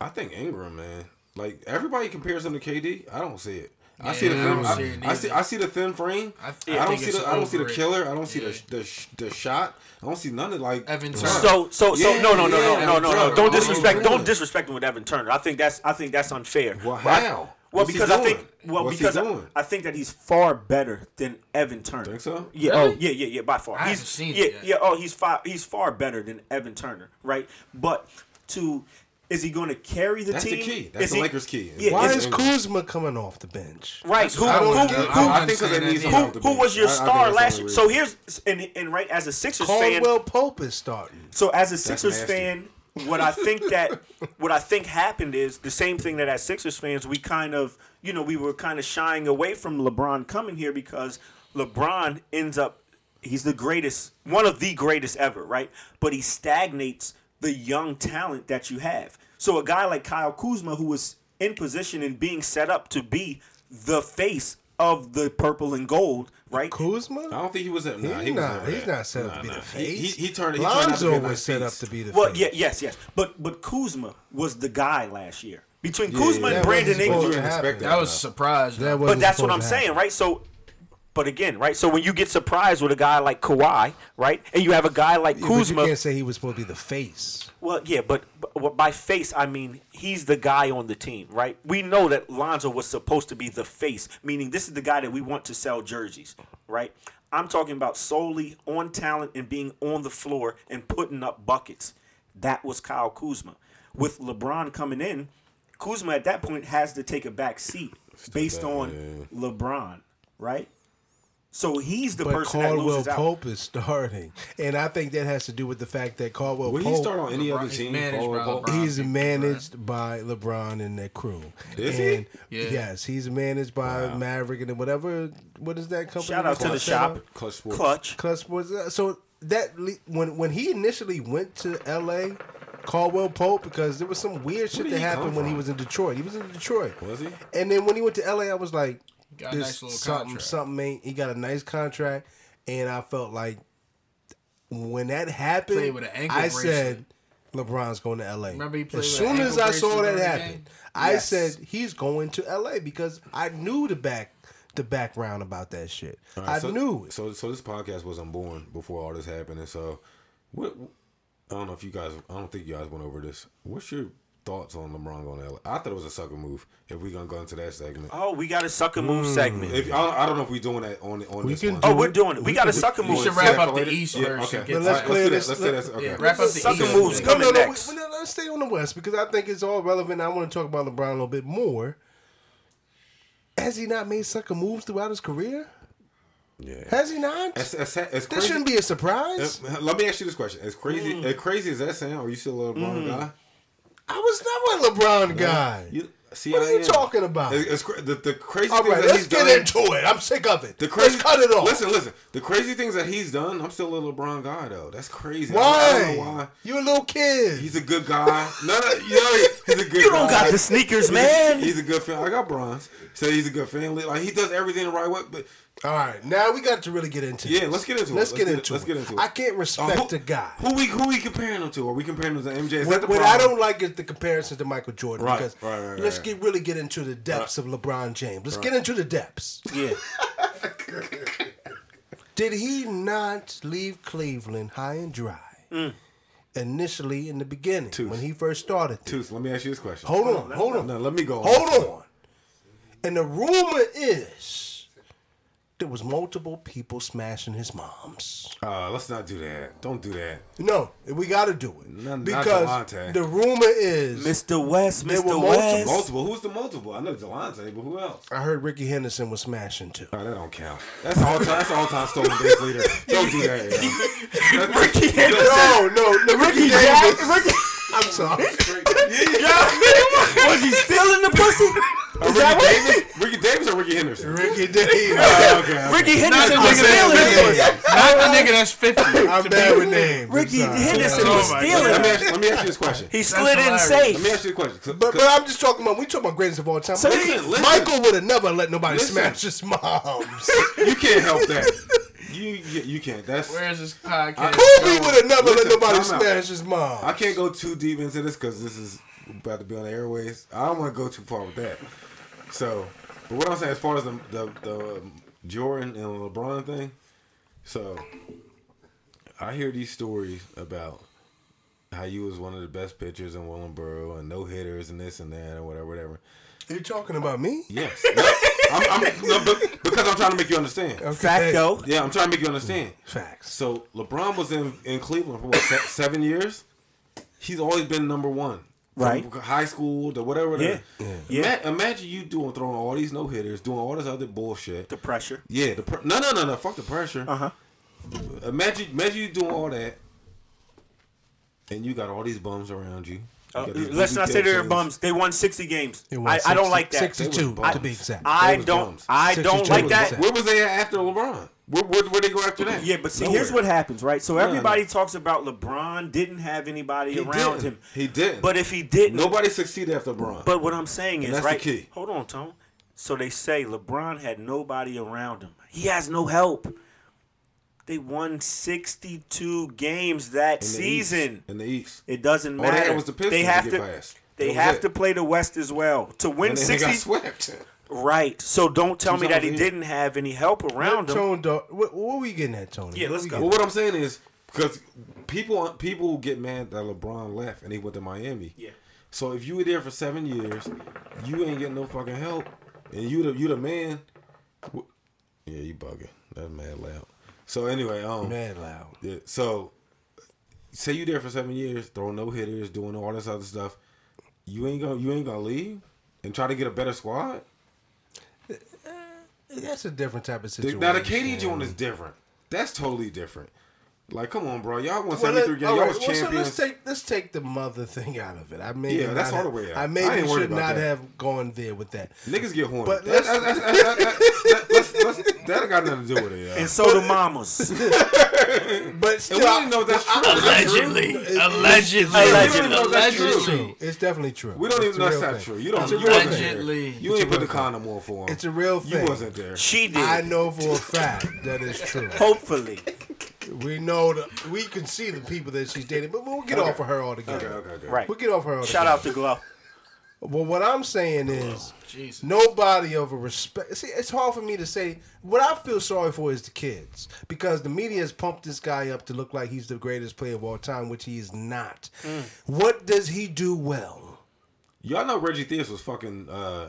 I think Ingram, man, Like everybody compares him to KD. I don't see it. I see the thin. I,
see it
I see. I see the thin frame.
I-
I,
I
don't see the. I don't see the killer. I don't see
Yeah.
the, the the shot. I don't see none of like
Evan Turner.
So so so
Yeah,
no no no
yeah,
no no no no
Turner.
don't disrespect don't disrespect him with Evan Turner. I think that's I think that's unfair.
Well,
But I-
how?
Well,
What's
because I think well
What's
because I. I think that he's far better than Evan Turner.
Think so?
Yeah, oh,
Really?
oh yeah, yeah, yeah, by far.
I
he's
haven't seen it
yeah,
yet.
yeah. Oh, he's far he's far better than Evan Turner, right? But to is he going to carry the
That's the
team?
key. That's
Is
the
he-
Lakers' key.
Yeah,
Why
is-
is Kuzma coming off the bench?
right? Who
I
who, who, who,
I think because they need
Who-
who was your
I- I think
star last year? So here's and, and right as a Sixers fan,
Caldwell Pope is starting.
So as a Sixers fan, what I think that what I think happened is the same thing that as Sixers fans we kind of you know we were kind of shying away from LeBron coming here because LeBron ends up he's the greatest one of the greatest ever right? But he stagnates the young talent that you have. So a guy like Kyle Kuzma who was in position and being set up to be the face of the purple and gold right
Kuzma?
I don't think he was. At, nah,
He's
he
not-
never
he's
that.
not set up
Nah,
to be
nah.
the
He,
face.
he, he turned. He turned out
Lonzo
a
was
nice
set up to be the
Well,
face.
yeah, yes, yes. But but Kuzma was the guy last year. Between
Yeah,
Kuzma
yeah,
and
that
Brandon
wasn't
Ingram.
supposed
You
to
didn't expect
happen.
That was a surprise.
That wasn't
But that's what I'm saying, right? So but again, right? So when you get surprised with a guy like Kawhi, right? And you have a guy like
Yeah, but you
Kuzma.
can't say he was supposed to be the face.
Well, yeah, but, but by face I mean he's the guy on the team, right? We know that Lonzo was supposed to be the face, meaning this is the guy that we want to sell jerseys, right? I'm talking about solely on talent and being on the floor and putting up buckets. That was Kyle Kuzma. With LeBron coming in, Kuzma at that point has to take a back seat based
back,
on LeBron, right? So he's the
But
person that
Caldwell
loses out.
Pope is starting, and I think that has to do with the fact that Caldwell
Will he start on any
LeBron-
other
he's
team?
managed
Paul
by LeBron.
He's
people,
managed by LeBron and that crew.
Is he?
and
Yeah.
Yes, he's managed by
Wow.
Maverick and whatever. What is that company?
Shout out to the
called?
shop.
Clutch Sports.
Clutch.
Clutch Sports. Uh, So that when when he initially went to L.A., Caldwell Pope because there was some weird shit that happened when he was in Detroit. He was in Detroit.
Was he?
And then when he went to L.A., I was like,
Got a
this
nice little
something
contract.
something ain't. He got a nice contract, and I felt like when that happened,
with an
I
bracelet.
said. LeBron's going to LA.
Remember he played
as soon as I saw that happen,
game?
I
Yes.
said he's going to LA because I knew the back the background about that shit.
All right,
I
so,
knew it.
So, so this podcast wasn't born before all this happened, and so, what? I don't know if you guys. I don't think you guys went over this. What's your thoughts on LeBron going to LA? I thought it was a sucker move. If we gonna go into that segment,
Oh, we got a sucker move segment.
if I don't, I don't know if we're doing that on on
We
this one.
Oh, we're doing it. We,
We
got a sucker
You
move.
We
should
wrap up the
later?
East
Yeah,
first.
okay.
But let's
that.
clear
do that.
this.
Let's
let-
say that's okay.
Yeah, wrap up the
Sucker
East.
moves
and
coming
no, no,
next.
We, no, let's stay on the West because I think it's all relevant. I want to talk about LeBron a little bit more. Has he not made sucker moves throughout his career?
Yeah.
Has he not?
It's, it's, it's
This
crazy.
shouldn't be a surprise.
Let me ask you this question: As crazy,
Mm.
as crazy as that sound, are you still a LeBron guy?
I was never a LeBron guy.
You, see,
what
I
are you
am.
talking about?
It's, it's the, the crazy
All
things
right,
that
let's
he's
get
done.
into it. I'm sick of it.
The crazy,
let's cut it off.
Listen, listen. The crazy things that he's done, I'm still a LeBron guy though. That's crazy. I
why?
don't know why.
You a little kid.
He's a good guy. No, no, you know, he's a good.
You don't
guy.
got the sneakers,
He's a-
man.
He's a good fan. I got bronze. So he's a good family. Like he does everything the right way. But
All right, now we got to really get into
yeah,
this.
let's get into it.
Let's get into
Let's
it.
get into it.
I can't
Uh,
respect
who,
the guy.
Who we who we comparing him to? Are we comparing him to MJ? Is
What, what I don't like is the comparison to Michael Jordan
Right,
because
right, right,
let's get really get into the depths of LeBron James. Let's get into the depths.
Yeah.
Did he not leave Cleveland high and dry initially in the beginning
Tooth.
when he first started?
Tooth, let me ask you this question.
Hold on, hold on.
No, let me go.
Hold on. And the rumor is there was multiple people smashing his moms.
Uh, let's not do that. Don't do that.
No, we got to do it
Not- not
because
Delonte.
the rumor is
Mr. West,
There were
Mr.
multiple-
West.
Multiple. Who's the multiple? I know Delonte, but who else?
I heard Ricky Henderson was smashing too.
Oh, that don't count. That's all time. That's all time stolen base leader. Don't do that. Yo. That's,
Ricky Henderson.
No, no, the Ricky
Jack-
Davis. I'm sorry.
Was he stealing the pussy?
Ricky Davis. Ricky Davis or Ricky Henderson?
Ricky Davis.
Oh, okay, okay.
Ricky Henderson
the
was stealing the
that- Not the nigga that's 50.
I'm
to
bad with names.
Ricky. Henderson
Oh
was
my
stealing.
Let me, ask, let me ask you this question.
He slid in safe.
Let me ask you a question.
But, but I'm just talking about we talking about greatest of all time.
So
Listen,
listen, listen.
Michael would have never let nobody
Listen.
smash his moms.
you can't help that. You you, you can't. That's
Where is this podcast?
Kobe would have never
Listen,
let nobody
time out.
smash his mom.
I can't go too deep into this because this is about to be on the airways. I don't want to go too far with that. So, but what I'm saying, as far as the the, the um, Jordan and LeBron thing, so I hear these stories about how you was one of the best pitchers in Willingboro and no hitters and this and that or whatever, whatever.
You're talking about me?
Yes, I'm, I'm, no, because I'm trying to make you understand.
Okay.
Fact though.
Yeah, I'm trying to make you understand.
Facts.
So LeBron was in in Cleveland for what seven years. He's always been number one, From
Right.
high school to whatever.
Yeah.
the-
Yeah.
Ima- imagine you doing throwing all these no hitters, doing all this other bullshit.
The pressure.
yeah, the pr- no, no, no, no. Fuck the pressure.
Uh huh.
Imagine, imagine you doing all that, and you got all these bums around you. You
Uh, let's not say they're
Gibsons.
bums. They won 60 games.
It was
I, I don't like that.
62
They was
to be exact.
I don't.
bums.
I don't like that.
exact.
Where was they after LeBron? Where, where, where they go after that?
Yeah, but see,
Nowhere.
here's what happens, right? So
no,
everybody
no.
talks about LeBron didn't have anybody
He
around
didn't.
him.
He didn't.
But if he didn't,
Nobody succeeded after LeBron.
But what I'm saying is,
And that's the
right?
key.
Hold on, Tom. So they say LeBron had nobody around him. He has no help. They won 62 games that
In
season.
East. in the East.
It doesn't
All they
matter.
had was the Pistons
they have
get
to.
past.
They have
it.
to play the West as well to win
And then they
60.
Got swept.
Right. So don't tell me that he didn't have any help around him.
Tone, dog, what, what are we getting at, Tony?
Yeah,
What
let's
we
go.
Well, what I'm saying is because people people get mad that LeBron left and he went to Miami.
Yeah.
So if you were there for seven years, you ain't getting no fucking help, and you the you the man. w- Yeah, you bugging. That's mad loud. So anyway, um,
Mad loud.
yeah, so say you there for seven years, throwing no hitters, doing all this other stuff. You ain't gonna you ain't gonna leave and try to get a better squad.
That's a different type of situation.
Now the KD joint is different. That's totally different. Like, come on, bro. Y'all won seventy three
let-
games.
all
Y'all
right,
was
well, so
champions.
let's take let's take the mother thing out of it. I may
Yeah, that's
not
all the way out.
I
I
maybe
ain't worried
should not
that.
have gone there with that.
Niggas get horny.
But
That,
let's-
that, that, that, that, that, let's- let's- that got nothing to do with it,
And
y'all.
so do mamas.
But
And we
still,
don't even know that's true. Is that true?
Allegedly. Allegedly.
We don't even
Allegedly.
know if that's
it's
true.
true. It's definitely true.
We don't
It's
even know that's true. You don't.
It's
You
real
wasn't.
Allegedly.
You ain't put the condom on for him.
It's a real thing.
You wasn't there.
She did.
I know for a fact that is true.
Hopefully.
We know the, we can see the people that she's dating, but we'll get
Okay.
off of her altogether.
Okay, okay, okay.
Right.
We'll get off her altogether.
Shout out to Glow.
Well, what I'm saying is,
Jesus.
nobody of a respect. See, it's hard for me to say. What I feel sorry for is the kids because the media has pumped this guy up to look like he's the greatest player of all time, which he is not. What does he do well?
Y'all know Reggie Theus was fucking uh,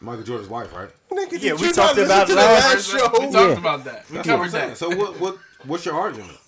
Michael Jordan's wife, right?
Nigga,
Yeah, we talked about
to the
last-
show.
We talked
Yeah.
about that. We
That's
covered that.
So what? What? What's your argument?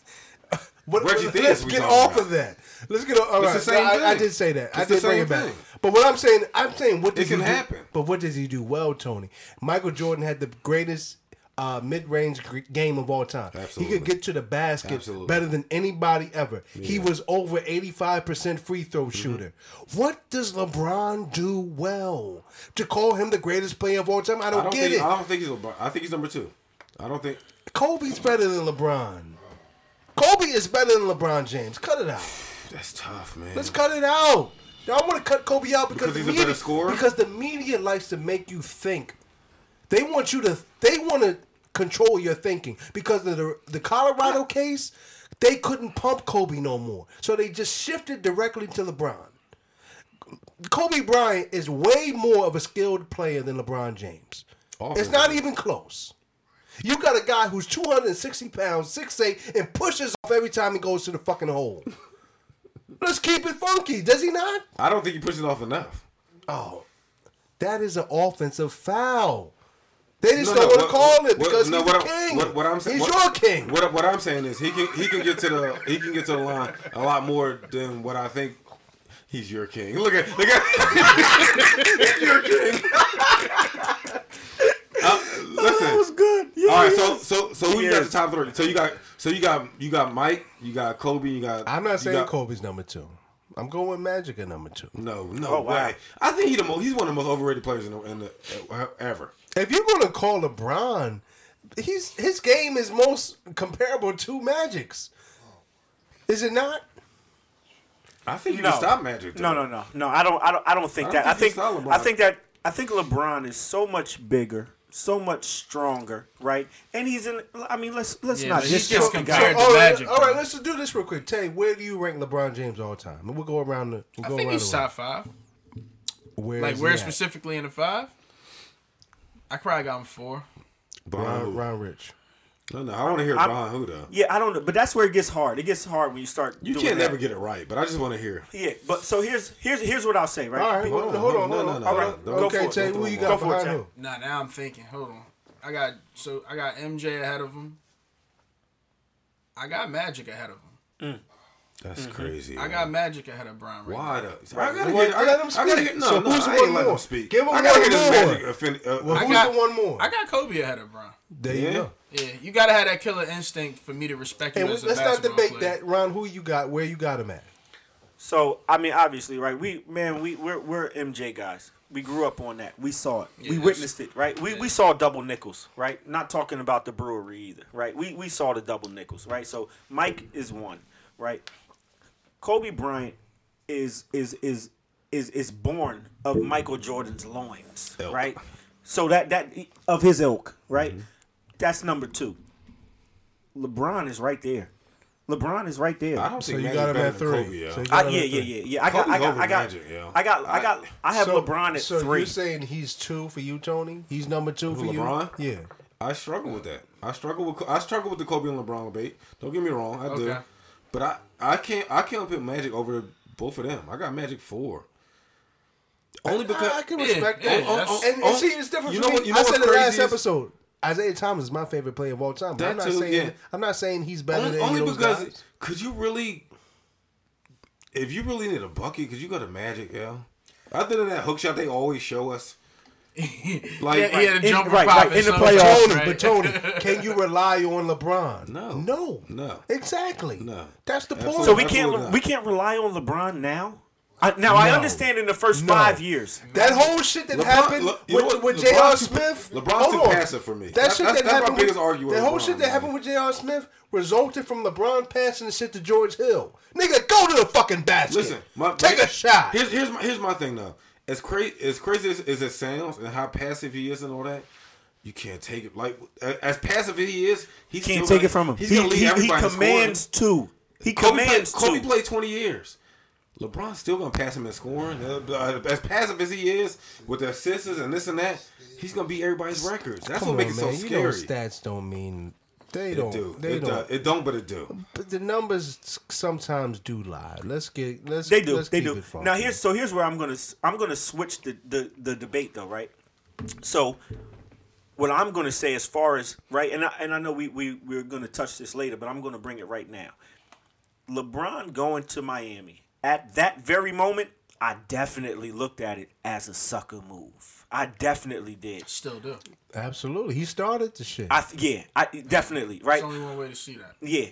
What, what-
Theus
let's get off
about.
of that. Let's get off. All
It's the same
I, I did say that. I
It's the
did bring it back.
thing.
But what I'm saying, I'm saying, what does
It can
he do-
happen.
But what does he do well, Tony? Michael Jordan had the greatest uh, mid-range game of all time.
Absolutely.
He could get to the basket
Absolutely.
better than anybody ever. He was over 85% free throw
Mm-hmm.
shooter. What does LeBron do well? To call him the greatest player of all time, I don't,
I don't
get
think.
it.
I don't think he's. LeBron. I think he's number two. I don't think.
Kobe's better than LeBron. Kobe is better than LeBron James. Cut it out.
That's tough, man.
Let's cut it out. Y'all want to cut Kobe out because,
Because
the
he's a
media,
better scorer?
Because the media likes to make you think. They want you to. They want to control your thinking because of the the Colorado case. They couldn't pump Kobe no more, so they just shifted directly to LeBron. Kobe Bryant is way more of a skilled player than LeBron James. It's not even close. You got a guy who's 260 pounds, 6'8, and pushes off every time he goes to the fucking hole. Let's keep it funky, does he not?
I don't think he pushes off enough.
Oh, that is an offensive foul. They just
No,
don't
no,
want to
what-
call
what-
it because
no,
he's
what
king.
What, what I'm saying,
he's
what-
your king.
What, what I'm saying is he can he can get to the he can get to the line a lot more than what I think he's your king. Look at look at he's your king. Listen,
That was good. Yeah,
all right. So so so who you got the top three? So you got so you got you got Mike, you got Kobe, you got.
I'm not
you
saying
got-
Kobe's number two. I'm going with Magic at number two.
No, no
Oh, wow.
way. I think he the most. He's one of the most overrated players in the, in the uh, ever.
If you're going to call LeBron, he's his game is most comparable to Magic's. Is it not?
I think you
no.
can stop Magic.
No,
though.
no, no, no. I don't. I don't. I don't think
I
that.
don't
I
think
think.
LeBron.
I think that. I think LeBron is so much bigger so much stronger, right? And he's in. I mean, let's let's
Yeah,
not
but he's just
the
compared
guy.
to
all right,
Magic,
all right, let's just do this real quick. Tay, where do you rank LeBron James all time? And we'll go around the. We'll
I
go
think
around
he's
the
top five.
Where
Like where specifically in the five? I probably got him four.
Behind
Ron. Ron Rich.
No, no, I want to hear
I'm-
behind who.
Yeah, I don't know, but that's where it gets hard. It gets hard when you start.
You
doing
can't
that.
never get it right, but I just want to hear.
Yeah, but so here's here's here's what I'll say, right?
All right,
Be-
hold on,
no,
hold on,
no,
hold
no,
on.
no,
All
no,
right,
no, go
okay,
for
Tay, who you got
Go for
behind
Tay.
who?
Nah, now I'm thinking. Hold on. I got so I got MJ ahead of him. I got Magic ahead of him.
That's crazy.
I got Magic ahead of Brian. Right
Why
now.
though? I gotta
Well,
hear. I got
him
I gotta
speak.
No,
So
no,
who's
I
the
ain't
one
let
more?
him speak.
Give him
I gotta
one
hear
more.
magic. Offend, uh,
Well,
I
who's
got-
the one more?
I got Kobe ahead of Brian.
there you go.
Yeah, you gotta have that killer instinct for me to respect you
Hey,
as a
let's not debate
player.
that, Ron. Who you got? Where you got him at?
So I mean, obviously, right? We man, we we're, we're MJ guys. We grew up on that. We saw it.
Yeah,
we witnessed it, right? We, we saw double nickels, right? Not talking about the brewery either, right? We we saw the double nickels, right? So Mike is one, right? Kobe Bryant is is is is is born of Michael Jordan's loins,
Ilk.
right? So that that of his ilk, right? Mm-hmm. That's number two. LeBron is right there. LeBron is right there.
I don't
So
think
you
Magic's
got him at three.
Kobe, yo.
So
I,
got him
yeah, yeah, yeah, yeah. I got, I got, I got,
Magic, yo.
I got, I got, I have
So-
LeBron at
so
three.
you're saying he's two for you, Tony? He's number two
Who,
for you?
LeBron?
Yeah.
I struggle with that. I struggle with I struggle with the Kobe and LeBron debate. Don't get me wrong, I do.
Okay.
But I I can't I can't put Magic over both of them. I got Magic four. Only because
I, I can respect
yeah,
that.
that's-
and, and see, it's different
you
for
know
me.
what- you know
I said
what's
it last
is-
episode. Isaiah Thomas is my favorite player of all time. But I'm
That
not
too,
saying
yeah.
I'm not saying he's better
only,
than
only
those
because
guys.
could you really if you really need a bucket, could you go to Magic, yeah? Other than that hook shot they always show us. Like
yeah, he had a
in-
jumper
right, right, in the
some
playoffs.
Tony,
right?
but Tony, can you rely on LeBron?
No.
no,
No.
Exactly.
No.
That's the point.
Absolutely.
so we can't,
not.
we can't rely on LeBron now. I, now I understand in the first
No.
five years.
That whole shit that
LeBron-
happened
Le-
with,
what?
with J.R. Smith.
LeBron's
hold
too
on.
passive for me.
That
That-
shit
that's-
that
that's my biggest
with,
argument
That whole
LeBron,
shit that
man.
happened with J.R. Smith resulted from LeBron passing the shit to George Hill. Nigga, go to the fucking basket.
Listen, my,
take
my-
a shot.
Here's here's my here's my thing though. As crazy as crazy as, as it sounds and how passive he is and all that, you can't take it. Like as passive as he is, he
Can't
still
take it from him.
He's
He,
gonna lead
he, he
everybody in
commands
scoring.
two. He
Kobe
commands
played, Kobe played twenty years. LeBron's still gonna pass him in scoring. Uh, uh, As passive as he is with the assists and this and that, he's gonna beat everybody's records. That's
Come
what
on,
makes it so
man. You know
scary.
stats don't mean they
It
don't.
do.
They
it,
don't.
do. it don't, but it do.
But the numbers sometimes do lie. Let's get. Let's.
They do.
Let's
They
keep
do.
It funky.
Now here's so here's where I'm gonna I'm gonna switch the, the the debate though, right? So what I'm gonna say as far as right, and I, and I know we we we're gonna touch this later, but I'm gonna bring it right now. LeBron going to Miami at that very moment, I definitely looked at it as a sucker move. I definitely did.
Still do.
Absolutely, he started the shit.
I th- yeah, I definitely right.
There's only one way to see that.
Yeah.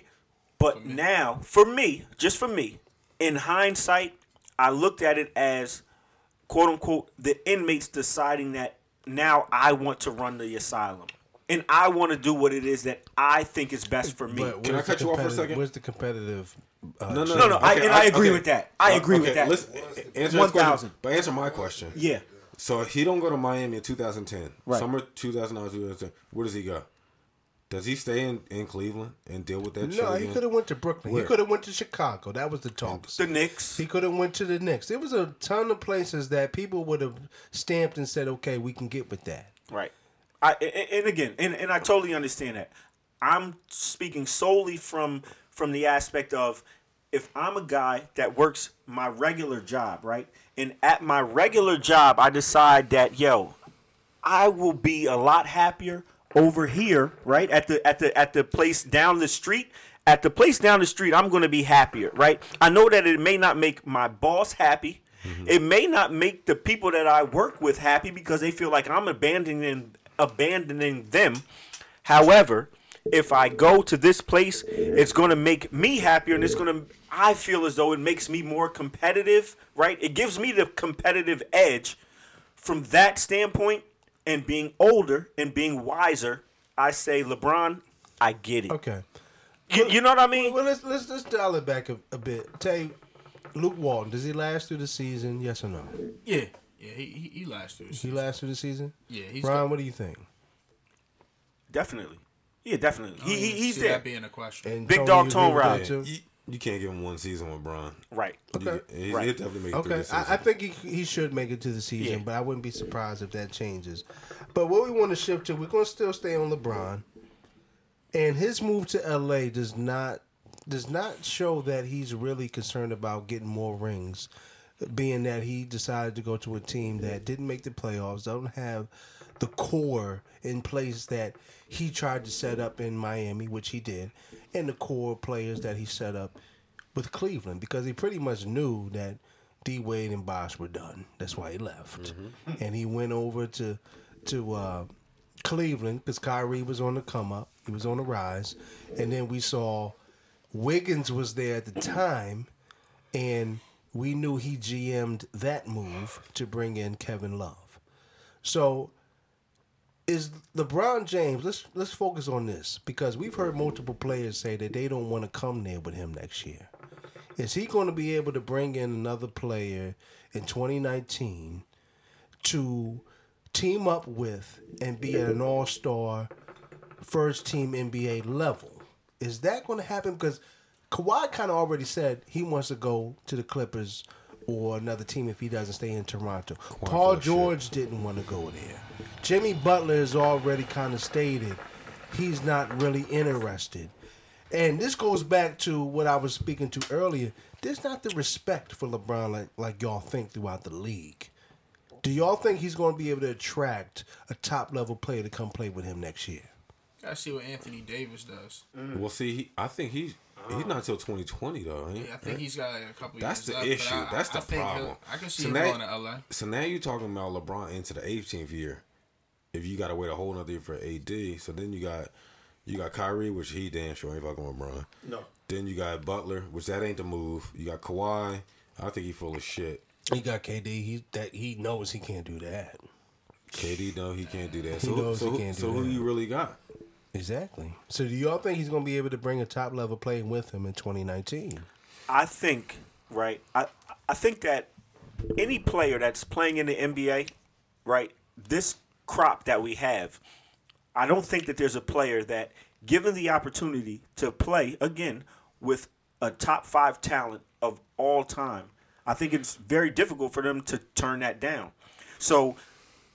But now, for me, just for me, in hindsight, I looked at it as quote unquote the inmates deciding that now I want to run the asylum. And I want to do what it is that I think is best for me.
But
Can I cut you off for a second?
Where's the competitive? Uh,
No, no,
No, no, I- and I agree
okay.
with that. I
Uh,
agree with that.
Listen, answer
1,000.
but answer my question.
yeah.
So he don't go to Miami in 2010.
Right.
Summer 2009, 2010. Where does he go? Does he stay in, in Cleveland and deal with that
No, he could have went to Brooklyn.
Where?
He could have went to Chicago. That was the talk.
The Knicks.
He could have went to the Knicks. There was a ton of places that people would have stamped and said, "Okay, we can get with that."
Right. I and, and again, and, and I totally understand that. I'm speaking solely from from the aspect of if I'm a guy that works my regular job, right? And at my regular job, I decide that yo, I will be a lot happier over here, right? At the at the at the place down the street. At the place down the street, I'm going to be happier, right? I know that it may not make my boss happy. Mm-hmm. It may not make the people that I work with happy because they feel like I'm abandoning abandoning them. However, if I go to this place, it's going to make me happier and it's going to I feel as though it makes me more competitive, right? It gives me the competitive edge from that standpoint and being older and being wiser, I say LeBron, I get it.
Okay.
You, you know what I mean?
Well, let's let's let's dial it back a, a bit. Tay, Luke Walton, does he last through the season? Yes or no?
Yeah, yeah, he he, he lasts through. the
He
season.
lasts through the season.
Yeah, he's
Brian,
got-
what do you think?
definitely. Yeah, definitely. He, he he's there.
that being a question.
And
Big
Tony,
dog Tone
agree
Rod.
too?
You, you can't give him one season with Bron.
Right.
Okay.
He,
Right.
he'll definitely make it
Okay,
the.
I, I think he, he should make it to the season,
Yeah.
but I wouldn't be surprised if that changes. But what we want to shift to, we're going to still stay on LeBron, and his move to LA does not does not show that he's really concerned about getting more rings, being that he decided to go to a team that didn't make the playoffs, don't have the core in place that he tried to set up in Miami, which he did, and the core players that he set up with Cleveland because he pretty much knew that D Wade and Bosh were done. That's why he left, and he went over to to uh, Cleveland because Kyrie was on the come up. He was on the rise, and then we saw Wiggins was there at the time, and we knew he GM'd that move to bring in Kevin Love. So is LeBron James. Let's let's focus on this because we've heard multiple players say that they don't want to come there with him next year. Is he going to be able to bring in another player in 2019 to team up with and be at an All Star first team NBA level? Is that going to happen? Because Kawhi kind of already said he wants to go to the Clippers or another team if he doesn't stay in Toronto. Paul
full of shit.
George didn't want to go there. Jimmy Butler has already kind of stated he's not really interested. And this goes back to what I was speaking to earlier. There's not the respect for LeBron like, like y'all think throughout the league. Do y'all think he's going to be able to attract a top level player to come play with him next year?
Gotta see what Anthony Davis does.
Well, see, he, I think he's he's not until 2020 though. he?
Yeah, I think he's got like a couple
That's the
left,
issue.
I-
That's the
think he'll-
problem.
I can see
So
him
now-
going to LA.
So now you're talking about LeBron into the 18th year. If you got to wait a whole nother year for AD, so then you got you got Kyrie, which he damn sure ain't fucking with LeBron.
No.
Then you got Butler, which that ain't the move. You got Kawhi. I think he full of shit.
He got KD. He that he knows he can't do that.
KD, no, he can't do that.
He
So,
knows
so,
he
who-
can't do
so who you really got?
Exactly. So do y'all think he's going to be able to bring a top level player with him in 2019?
I think, right? I I think that any player that's playing in the NBA, right? This crop that we have, I don't think that there's a player that, given the opportunity to play again with a top five talent of all time, I think it's very difficult for them to turn that down. So,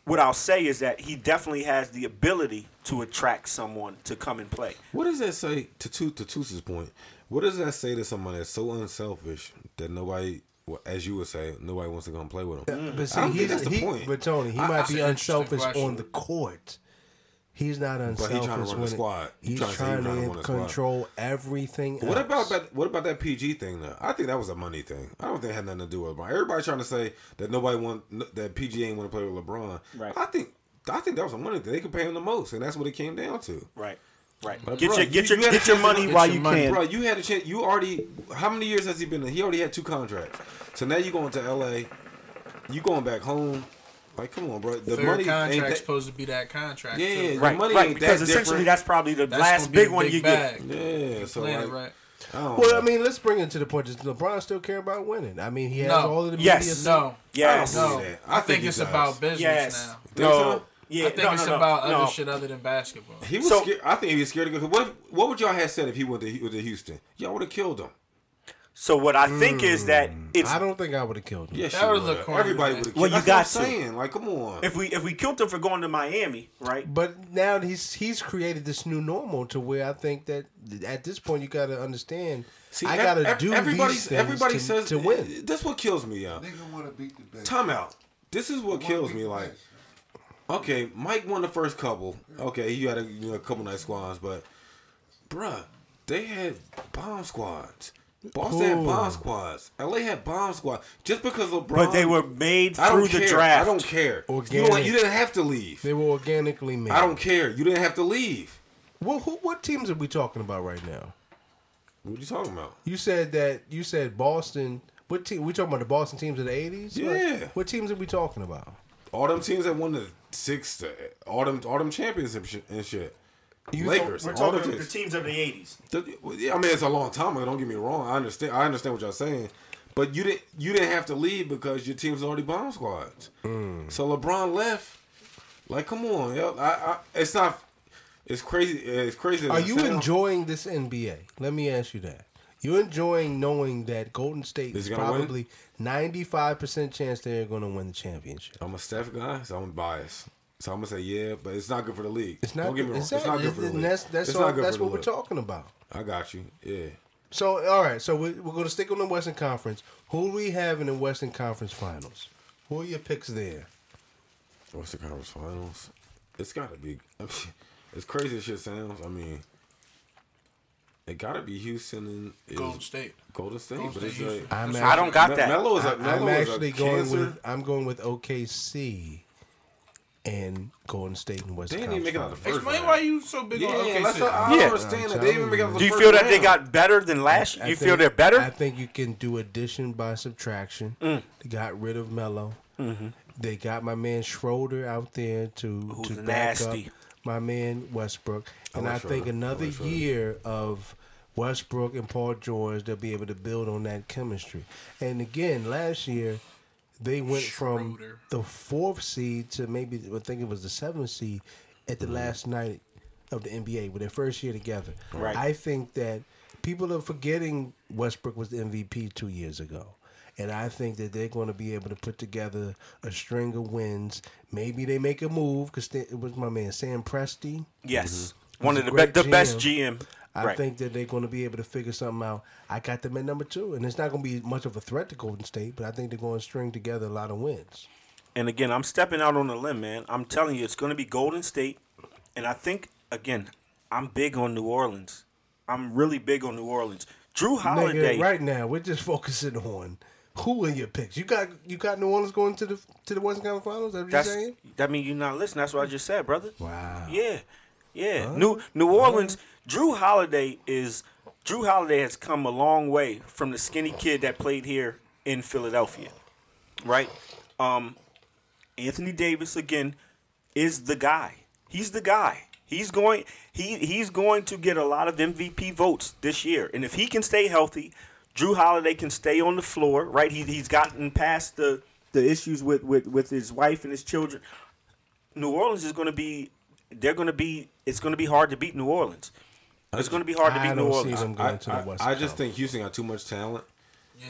what I'll say is that he definitely has the ability to attract someone to come and play.
What does that say to to to Toose's point? What does that say to someone that's so unselfish that nobody, well, as you would say, nobody wants to come play with him?
But see,
I don't think
he's,
that's the
he,
point.
But Tony, he
I-
might
that's
be
an
unselfish on the court. He's not unselfish.
he trying to run the squad. He
He's
trying to he
trying
trying to
to
run squad.
control everything.
What about that? What about that PG thing? Though I think that was a money thing. I don't think it had nothing to do with LeBron. Everybody trying to say that nobody want that PG ain't want to play with LeBron.
Right.
I think I think that was a money thing. They could pay him the most, and that's what it came down to.
Right. Right.
But
get
bro,
your
you-
get your
you
get your money
to-
while
get
you
money.
can.
Bro, you had a chance. You already. How many years has he been? in? He already had two contracts. So now you going to LA. You going back home? Like, come on, bro. The
Third
money ain't
contract's
that.
supposed to be that contract.
Yeah,
too.
the
Right,
money
right.
ain't
Because
that
essentially,
different.
that's probably the
That's
last
gonna
big one you
bag.
get.
Yeah. So like,
right.
I
Well,
know.
I mean, let's bring it to the point. Does LeBron still care about winning? I mean, he has
No.
all of the
Yes.
media.
No,
Yes.
I don't
no.
believe that.
I,
I
think,
think he
it's
does.
about business
Yes.
now.
Think
No.
so?
Yeah.
I think
no,
it's
no, no,
about
no.
other shit other than basketball.
He was
So-
scared. I think he was scared to go. What if, what would y'all have said if he went to, to Houston? Y'all would have killed him.
So what I think is that hmm. it's
I don't think I would have killed him.
Yes,
That
you
would've
would.
looked corny,
Everybody
man.
would have
Well,
killed.
you
That's what
got
I'm
to.
saying. Like, come on.
if we if we killed him for going to Miami, right?
But now he's he's created this new normal to where I think that at this point you got to understand. I got to
ev-
do
everybody,
these things
everybody
to,
says
to win.
This what kills me, y'all.
Nigga want to beat the best.
Time out. This is what kills me. Like, okay, Mike won the first couple. Okay, he had a, you know, a couple nice squads, but bruh, they had bomb squads. Boston had bomb squads. LA had bomb squads. Just because LeBron,
But they were made through the
care.
draft.
I don't care. You, know you didn't have to leave.
They were organically made.
I don't care. You didn't have to leave.
Well, who, what teams are we talking about right now?
What are you talking about?
You said that you said Boston. What team? We talking about the Boston teams of the eighties?
Yeah.
what teams are we talking about?
All them teams that won the six, all them, all them championships and shit. Lakers.
We're
all them
talking the
teams.
teams of the '80s.
The- yeah, I mean, it's a long time ago. Don't get me wrong. I understand. I understand what y'all saying, but you didn't. You didn't have to leave because your team's already bomb squads.
Mm.
So LeBron left. Like, come on, yo. I, I, it's not. It's crazy. It's crazy.
Are you
sounds.
enjoying this NBA? Let me ask you that. You enjoying knowing that Golden State
Is
is
he gonna win?
probably ninety five percent chance they're going to win the championship?
I'm a Steph guy, so I'm biased. So I'm gonna say yeah, but it's not good for the league.
It's not.
Don't get me wrong.
Is
it's not good for the league.
That's that's
it's
all,
not good
that's
for
what
the
we're
league.
talking about.
I got you. Yeah.
So all right, so we, we're going to stick on the Western Conference. Who do we have in the Western Conference Finals? Who are your picks there?
What's the conference finals? It's gotta be. I mean, as crazy as shit sounds, I mean, it gotta be Houston and
Golden State.
Golden State,
Golden
but
State,
it's
Houston.
like
I'm
I don't got that.
Melo is a,
I,
Melo
am
is a
actually going
cancer.
with I'm going with OKC and Golden State and Western
They didn't even
Conference.
make it out the first
Explain
round.
why you so big
Yeah,
on OKC.
that's what I
Yeah.
don't understand. That. They didn't even make it out the
Do you
first
feel that they got better than last?
I
You
think-
feel they're better?
I think you can do addition by subtraction.
Mm.
They got rid of Melo.
Mm-hmm.
They got my man Schroeder out there to
Who's
to back
nasty.
up my man Westbrook, and I,
like
think
Schroeder. I
another
like
year of Westbrook and Paul George, they'll be able to build on that chemistry. And again, last year they went from the fourth seed to maybe I think it was the seventh seed at
Mm-hmm.
the last night of the NBA with their first year together.
Right.
I think that people are forgetting Westbrook was the MVP two years ago. And I think that they're going to be able to put together a string of wins. Maybe they make a move because it was my man Sam Presti.
yes, one of the be-
great
the best
GM. I
right.
think that they're going to be able to figure something out. I got them at number two, and it's not going to be much of a threat to Golden State, but I think they're going to string together a lot of wins.
And again, I'm stepping out on a limb, man. I'm telling you, it's going to be Golden State. And I think, again, I'm big on New Orleans. I'm really big on New Orleans. Jrue Holiday.
Nigga, right now we're just focusing on who in your picks. You got you got New Orleans going to the to the Western Conference Finals. That what
That's
you're saying?
that mean you're not listening. That's what I just said, brother.
Wow.
Yeah, yeah. New New Orleans. Jrue Holiday is Jrue Holiday has come a long way from the skinny kid that played here in Philadelphia, right? Um, Anthony Davis again is the guy. He's the guy. He's going. He he's going to get a lot of MVP votes this year, and if he can stay healthy, Jrue Holiday can stay on the floor. Right? He he's gotten past the the issues with with with his wife and his children. New Orleans is going to be. They're going to be. It's going to be hard to beat New Orleans. It's going to be hard to
I
beat New
don't see
Orleans.
them
I,
to the
I, I just think Houston got too much talent,
Yeah.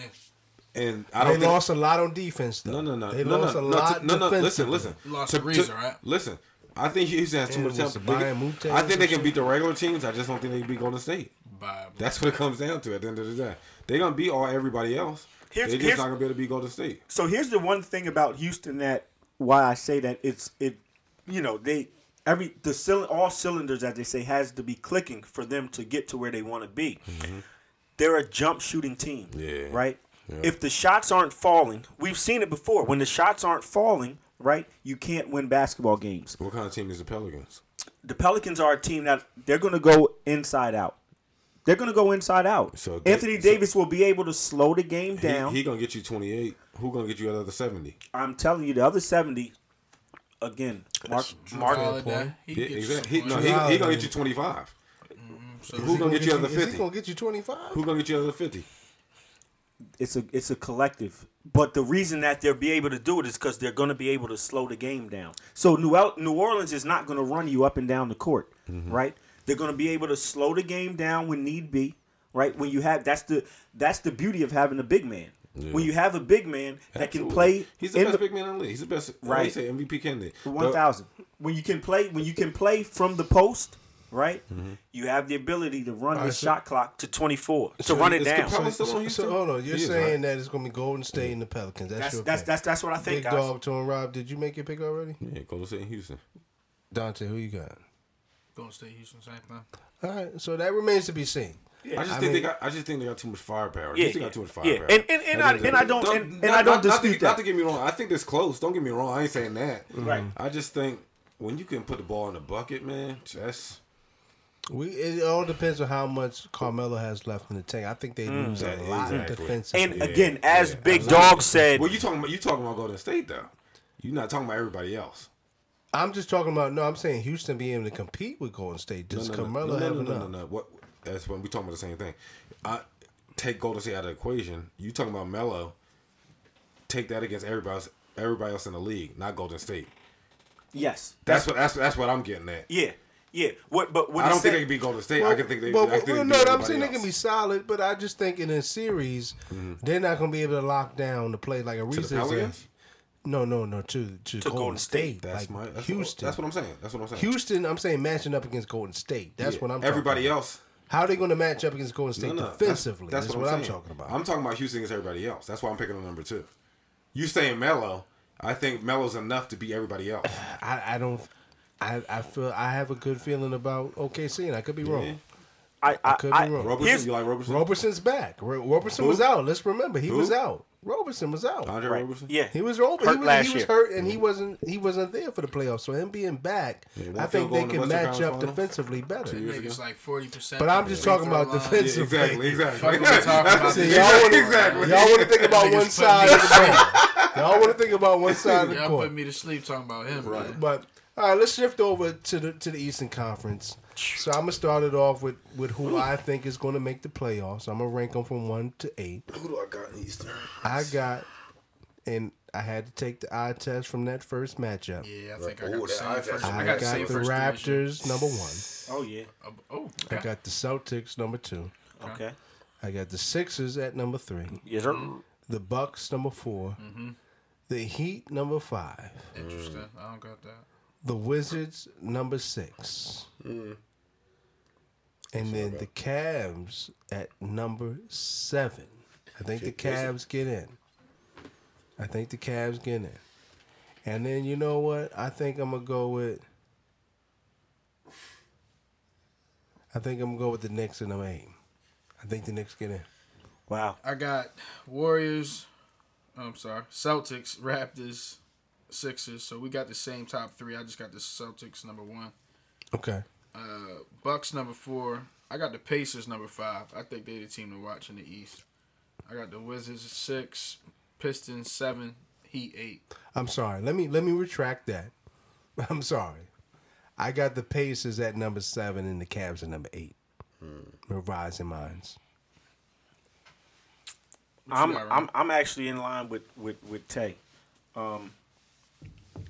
and I
they
don't think
lost a lot on defense, though.
No, no, no.
They
no,
lost
no,
a
no,
lot.
No, no, listen, listen.
Lost
To-
to Reza,
to-
right?
Listen, I think Houston has too much talent. They
and
can-
Mute
I think they can
shit.
beat the regular teams. I just don't think they can beat Golden State.
By
That's what it comes down to at the end of the day. They're gonna beat all everybody else.
Here's-
They're just
here's-
not gonna be able to beat Golden State.
so here's the one thing about Houston that why I say that it's it you know they every the all cylinders as they say has to be clicking for them to get to where they want to be. Mm-hmm. They're a jump shooting team,
Yeah.
right?
Yeah.
If the shots aren't falling, we've seen it before. When the shots aren't falling, right, you can't win basketball games.
What kind of team is the Pelicans?
The Pelicans are a team that they're going to go inside out. They're going to go inside out.
So they-
Anthony
so-
Davis will be able to slow the game
He,
down.
he gonna get you twenty eight. Who gonna get you another seventy?
I'm telling you, the other 70, again, Mark, Mark,
Holiday. He
Yeah,
gets
exactly. He,
some
no, he, he gonna get you twenty five.
So
Who gonna get you another
Is he
fifty?
going to get you 25?
Who gonna get you other fifty?
it's a it's a collective. But the reason that they'll be able to do it is because they're going to be able to slow the game down. So New El- New Orleans is not going to run you up and down the court, mm-hmm. right? They're going to be able to slow the game down when need be, right? When you have that's the that's the beauty of having a big man. When you have a big man that can play,
He's the
in
best big man in the league. He's the best.
Right.
Right. Say MVP candidate.
One thousand. When you can play, when you can play from the post, right? Mm-hmm. You have the ability to run the
so-
shot clock to twenty four to run it
is
down.
Capela
So,
still on
so, so hold on, you're
He
saying
right?
that it's going to be Golden State and the Pelicans. That's
That's
your
that's
pick.
that's that's what I think,
Big
guys.
dog, Tone Rob. Did you make your pick already?
Yeah, Golden State and Houston.
Dante, who you got?
Golden State, Houston, same thing.
All right, so that remains to be seen.
I just
I
think
mean-
they got. I just think they got too much firepower.
Yeah,
Houston
yeah,
got too much
yeah.
firepower.
And- and- and I- and I don't- and- and I don't
not,
dispute
not to,
that.
Not to get me wrong, I think this close. Don't get me wrong. I ain't saying that.
Right.
I just think when you can put the ball in the bucket, man, that's
We it all depends on how much Carmelo has left in the tank. I think they mm. lose a
Yeah,
lot
exactly.
defensively.
And
Yeah,
again, as
yeah,
Big
absolutely.
Dog said,
well. You talking about you talking about Golden State though. You're not talking about everybody else.
I'm just talking about no. I'm saying Houston being able to compete with Golden State. Does
no, no,
Carmelo
no, no,
have
no, no,
enough?
no, no. What? That's when we talking about the same thing. I take Golden State out of the equation. You talking about Melo? Take that against everybody else. Everybody else in the league, not Golden State.
yes,
That's what that's that's what I'm getting at.
yeah. Yeah. What? But what
I don't think
said-
they can beat Golden State. I can think they.
Well,
I think
well, no, I'm
everybody
saying they can be solid, but I just think in a series, mm-hmm. they're not going to be able to lock down the play like a
to
Reese
the Pelicans.
No, no, no, to to, Golden,
Golden
State.
State.
That's
like
my. That's
Houston.
What, that's what I'm saying. That's what I'm saying.
Houston, I'm saying matching up against Golden State. That's
Yeah.
what I'm. talking
Everybody
about.
else.
How are they going to match up against Golden State
No, no,
defensively?
That's,
That's,
what,
what,
I'm,
I'm, talking about.
I'm talking about Houston against everybody else. That's why I'm picking on number two. You saying Melo? I think Melo's enough to beat everybody else.
I, I don't. I, I feel I have a good feeling about OKC, and I could be wrong.
I, I,
could be wrong.
Roberson,
here's-
you like Roberson?
Roberson's back. Ro- Roberson
Who?
was out. Let's remember he
Who?
was out. Roberson was out.
Andre
right.
Roberson?
Yeah.
He was Robert.
Hurt
he was,
last
he was
year.
hurt, and he wasn't. He wasn't there for the playoffs. So him being back,
Yeah,
I think they
goal in the
can match up defensively better.
That
years
nigga's
ago.
like forty percent.
But I'm just talking about
Yeah,
defensively.
exactly, exactly.
Fuck what we talking about.
See, y'all wanna-
exactly.
Y'all want to think about one side of the court. Y'all want to think about one side of the
Y'all put me to sleep talking about him. Right.
But all right, let's shift over to the to the Eastern Conference. So I'm gonna start it off with with who I think is going to make the playoffs. I'm gonna rank them from one to eight.
Who do I got in Eastern?
I got, and I had to take the eye test from that first matchup.
Yeah, I think I
Ooh,
got the
that
same
eye
first. I
I
got
got
the same
the
first division.
Raptors number one.
Oh yeah.
Uh, Oh,
I got the Celtics number two.
Okay.
I got the Sixers at number three.
Yes, sir.
The Bucks number 4 The Heat number five.
Interesting. I don't got that.
The Wizards number six. And then the Cavs at number seven. I think the Cavs get in. I think the Cavs get in. And then you know what? I think I'm gonna go with. I think I'm gonna go with the Knicks and I'm aim. I think the Knicks get in.
Wow.
I got Warriors. Oh, I'm sorry, Celtics, Raptors, Sixers. So we got the same top three. I just got the Celtics number one.
Okay.
Uh, Bucks number four. I got the Pacers number five. I think they're the team to watch in the East. I got the Wizards six, Pistons seven, Heat eight.
I'm sorry. Let me let me retract that. I'm sorry. I got the Pacers at number seven and the Cavs at number eight. Revising minds.
I'm
got,
I'm I'm actually in line with with with Tay. Um,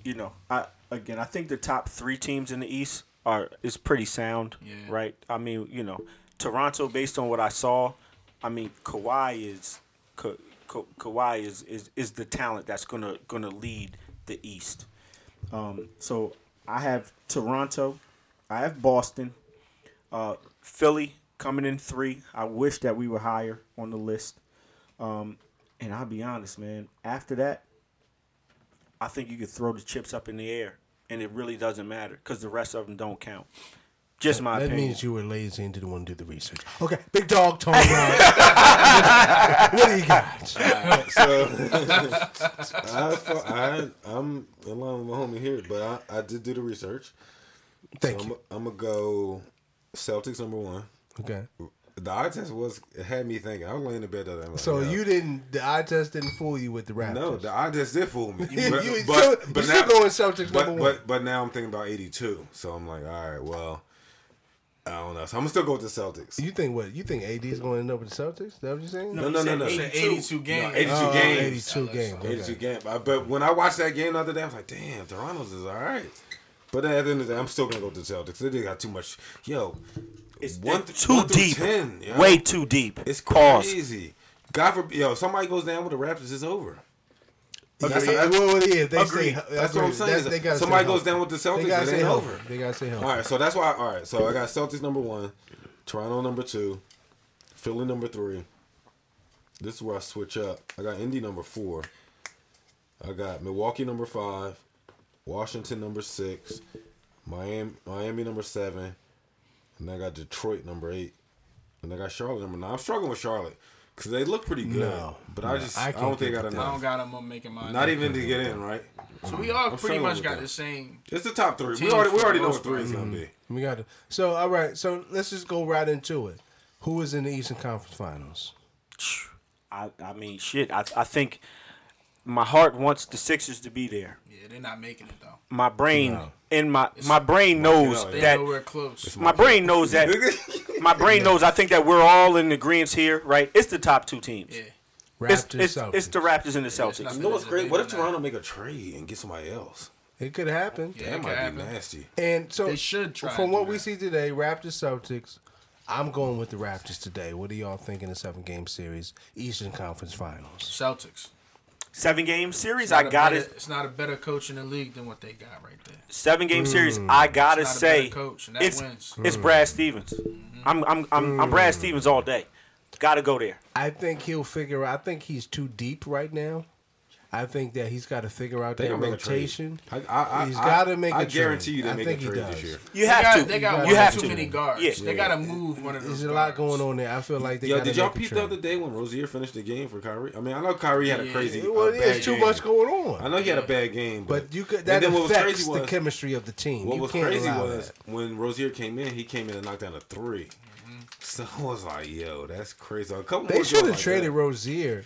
you know, I again I think the top three teams in the East are is pretty sound.
Yeah.
Right. I mean, you know, Toronto based on what I saw, I mean, Kawhi is Ka, Ka, Kawhi is, is is the talent that's gonna gonna lead the East. Um, so I have Toronto, I have Boston, uh, Philly coming in three. I wish that we were higher on the list. Um, and I'll be honest, man. After that, I think you could throw the chips up in the air, and it really doesn't matter because the rest of them don't count. Just my
that
opinion.
means you were lazy and didn't want to do the research. Okay, big dog, Tony. Brown. what do you got?
So I, fu- I I'm in line with my homie here, but I, I did do the research.
Thank
so
you.
I'm, I'm gonna go Celtics number one.
Okay.
The eye test was it had me thinking. I was laying in bed the other night.
So
yeah.
you didn't. The eye test didn't fool you with the Raptors.
No, the eye test did fool me.
You-
but,
you
but,
still-
but now,
still going Celtics
but,
number one.
But, but now I'm thinking about 82. So I'm like, all right, well, I don't know. So I'm gonna still go with the Celtics.
You think what? You think AD is going to end up with the Celtics? Is that what you're saying?
No, no, no, no.
You said 82 games.
82
Oh,
games.
82 games. Oh, okay.
82 games. But, but when I watched that game the other day, I was like, damn, Toronto's is all right. But at the end of the day, I'm still gonna go with the Celtics. They got too much. Yo,
It's
one, th-
too
one
deep.
10, yo.
Way too deep.
It's
Pause.
crazy. God forbid, yo, somebody goes down with the Raptors, it's over. That's,
Agreed.
that's-
well, well, yeah, they
Agreed.
Say,
That's what I'm saying.
they
Somebody goes down with the Celtics,
They gotta
it ain't
healthy.
over.
They gotta stay healthy.
All right, so that's why. All right, so I got Celtics number one, Toronto number two, Philly number three. This is where I switch up. I got Indy number four. I got Milwaukee number five, Washington number six, Miami Miami number seven, and I got Detroit number eight, and I got Charlotte number nine. I'm struggling with Charlotte because they look pretty good,
No,
but
no,
I just
I
I, don't think I got
with
I don't got them. I'm making mine.
Not even to get in, right?
So we all
I'm
pretty much got
that.
the same.
It's the top three. We already we already know what three is gonna be. Mm-hmm.
We got to. So all right. So let's just go right into it. Who is in the Eastern Conference Finals?
I, I mean, shit. I, I think my heart wants the Sixers to be there.
Yeah, they're not making it though.
My brain
No.
and my my brain knows
Yeah,
They
that
nowhere close.
my brain knows that my brain knows. I think that we're all in agreement here, right? It's the top two teams.
Yeah,
Raptors,
It's, it's,
Celtics.
it's the Raptors and the Celtics.
not-
You know what's great? What if Toronto make a trade and get somebody else?
It could happen.
Yeah,
That
it
might
happen.
be nasty.
And so
They should try
From what
do
we see today, Raptors Celtics. I'm going with the Raptors today. What do y'all think in the seven game series, Eastern Conference Finals?
Celtics.
Seven game series,
I not
I
a
got
better-
it.
It's not a better coach in the league than what they got right there.
Seven game hmm. series, I gotta
It's not
say,
better coach, and that
it's
wins.
it's hmm. Brad Stevens. I'm I'm I'm, I'm Brad hmm. Stevens all day. Gotta go there.
I think he'll figure out. I think he's too deep right now. I think that he's got to figure out
They
that
gonna make a trade.
rotation.
I, I, I,
He's
I-
gotta make a
I
trade.
guarantee you they
I
make
think
a trade this year.
You
They
have
got,
to.
They got
You
one
you
or
have
too
to.
many guards.
Yeah.
They got to move one of those.
There's a lot going on there. I feel like they
Yo, did y'all
make
peep the other day when Rozier finished the game for Kyrie? I mean, I know Kyrie had a
Yeah.
crazy,
Well,
uh,
there's too
game.
much going on.
I know he had a bad game, but,
But you could
and
that
then what was
affects
crazy
the chemistry of the team.
What
you
was
can't
crazy was when Rozier came in, he came in and knocked down a 3 So I was like, "Yo, that's crazy." A couple
They should have
like
traded
that
Rozier.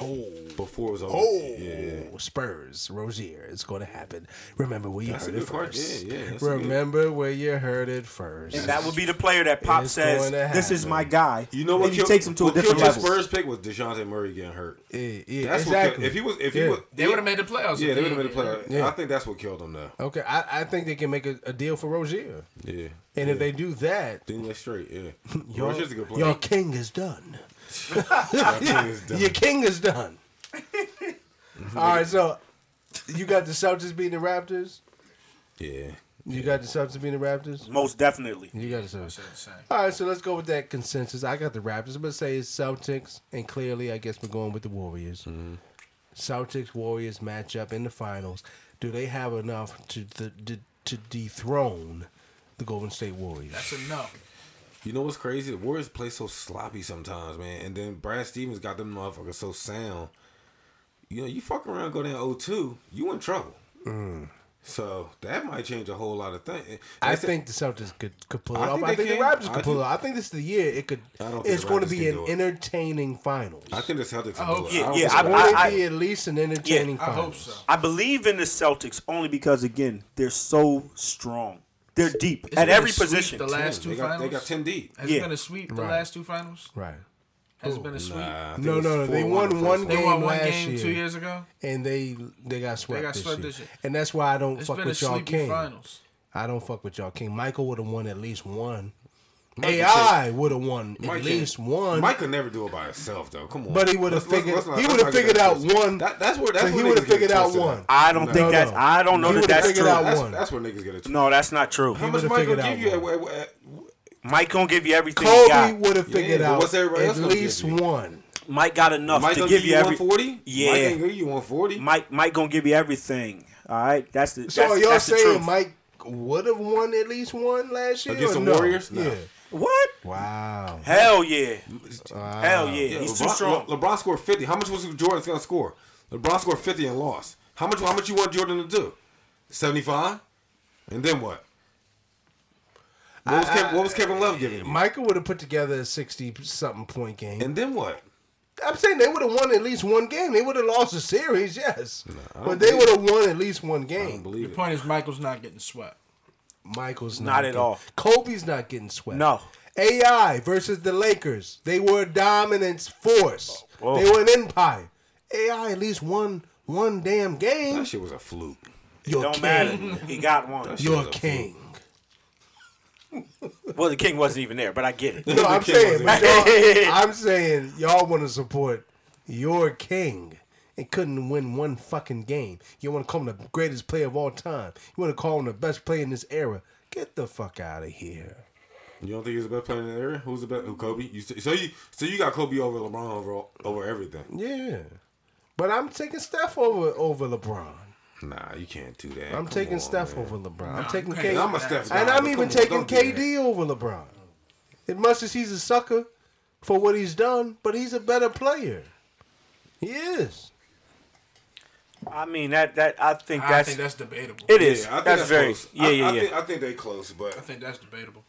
Oh,
before it was over.
oh,
yeah,
Spurs, Rozier. It's going to happen. Remember where you
That's
heard it first.
Yeah, yeah, that's good-
Remember where you heard it first.
And that would be the player that Pop
It's
says, "This is my guy."
You know what?
And he
killed-
takes him to a different level.
Spurs pick was Dejounte Murray getting hurt.
Yeah, yeah,
That's
exactly.
what killed, if he was if he
Yeah.
was
They would have made the playoffs.
yeah they would have made the
didn't.
Yeah.
I think that's what killed him though.
Okay, I, I think they can make a, a deal for Rozier,
Yeah,
and if they do that,
then that's straight. Yeah,
your,
Rozier's a good player.
your king is done.
Your king is done.
Your king is done. All right, so you got the Celtics beating the Raptors.
Yeah,
You got the Celtics beating the Raptors.
Most definitely.
You got the Celtics.
Said the same.
All right, so let's go with that consensus. I got the Raptors. I'm gonna say it's Celtics, and clearly, I guess we're going with the Warriors. Mm-hmm. Celtics Warriors matchup in the finals. Do they have enough to to, to, to dethrone the Golden State Warriors?
That's enough.
you know what's crazy? The Warriors play so sloppy sometimes, man. And then Brad Stevens got them motherfuckers so sound. You know, you fuck around, go down 0-2, you in trouble. So that might change a whole lot of things.
Mm. I
They say-
think the Celtics could, could pull it
I
off.
think
I
they
think the
can.
Raptors
I
could pull
think-
it off. I think this is the year it could.
I don't think
It's going to be an entertaining finals.
I think the Celtics.
I
will
hope
do it. I don't
Yeah,
think
yeah,
the
It's
I-
going
I-
to be at least an entertaining
I
finals.
hope so.
I believe in the Celtics only because again they're so strong. They're deep
It's
at every position.
The last two
they got,
finals.
they got 10 deep.
Has
Yeah.
it been a sweep the
Right.
last two finals?
Right.
Has it been a sweep?
Nah,
No, no, no. They
4-1
won
the
one
They
game
won one
last
game
year.
two years ago.
and they they got swept,
got
this,
swept
year.
this year.
and that's why I don't
It's
fuck
been a
with y'all King.
finals.
I don't fuck with y'all King. Michael would have won at least one.
Mike
AI would have won
Mike
at least one.
Mike could never do it by himself, though. Come on.
But he would've
Let's- let's-
figured-
let's
he would've figured out
twisted.
one.
That, that's where that's
So he would've
niggas get it
figured out one.
I don't
No,
think
no.
that's. I don't know
He
that that's true.
out
That's,
one.
that's where niggas get it.
No, that's not true.
How much Mike gonna give you? At, at, at,
Mike gonna give you everything he
Kobe would have figured
but
out
what's everybody
at
else gonna
least one.
Mike got enough
Mike
to give you every.
140.
Yeah.
Mike ain't give you 140.
Mike, Mike gonna give you everything. All right, that's the.
So y'all saying. Mike would have won at least one last year
Against
or
the? Warriors?
Yeah.
What?
Wow.
Hell yeah. Hell yeah.
Yeah,
He's
LeBron,
too strong.
Le- LeBron scored 50. How much was Jordan's gonna score? LeBron scored 50 and lost. How much? How much you want Jordan to do? 75. And then what? What was,
I-
Kevin, what was Kevin Love giving you?
Michael would have put together a sixty something point game.
And then what?
I'm saying they would have won at least one game. They would have lost the series, yes,
I don't
but they would have won at least one
I don't
game.
believe
The
it.
point is, Michael's not getting swept.
Michael's not,
Not at
getting-
all.
Kobe's not getting swept.
No.
AI versus the Lakers. They were a dominance force.
Whoa.
They were an empire. AI at least won one damn game.
That shit was a fluke.
You're
Don't
king.
matter. He got one.
shit
You're
a
king.
Well, the king wasn't even there, but I get it.
No, I'm saying, y'all, I'm saying y'all want to support your king and couldn't win one fucking game. You want to call him the greatest player of all time. You want to call him the best player in this era. Get the fuck out of here.
You don't think he's the best player in the era? Who's the best? Who Kobe? You so you so you got Kobe over LeBron over over everything?
Yeah, but I'm taking Steph over over LeBron.
Nah, you can't do that.
I'm
Come
taking
on,
Steph
man.
over LeBron. I'm taking KD.
I'm a Steph guy,
And I'm even taking
don't do that.
KD over LeBron. As much as he's a sucker for what he's done, but he's a better player. He is.
I mean that that I think
I
that's,
think that's debatable.
it is.
Yeah, I think
that's,
that's
very
close.
yeah
I,
yeah
I
yeah.
Think, I think they close, but
I think that's debatable.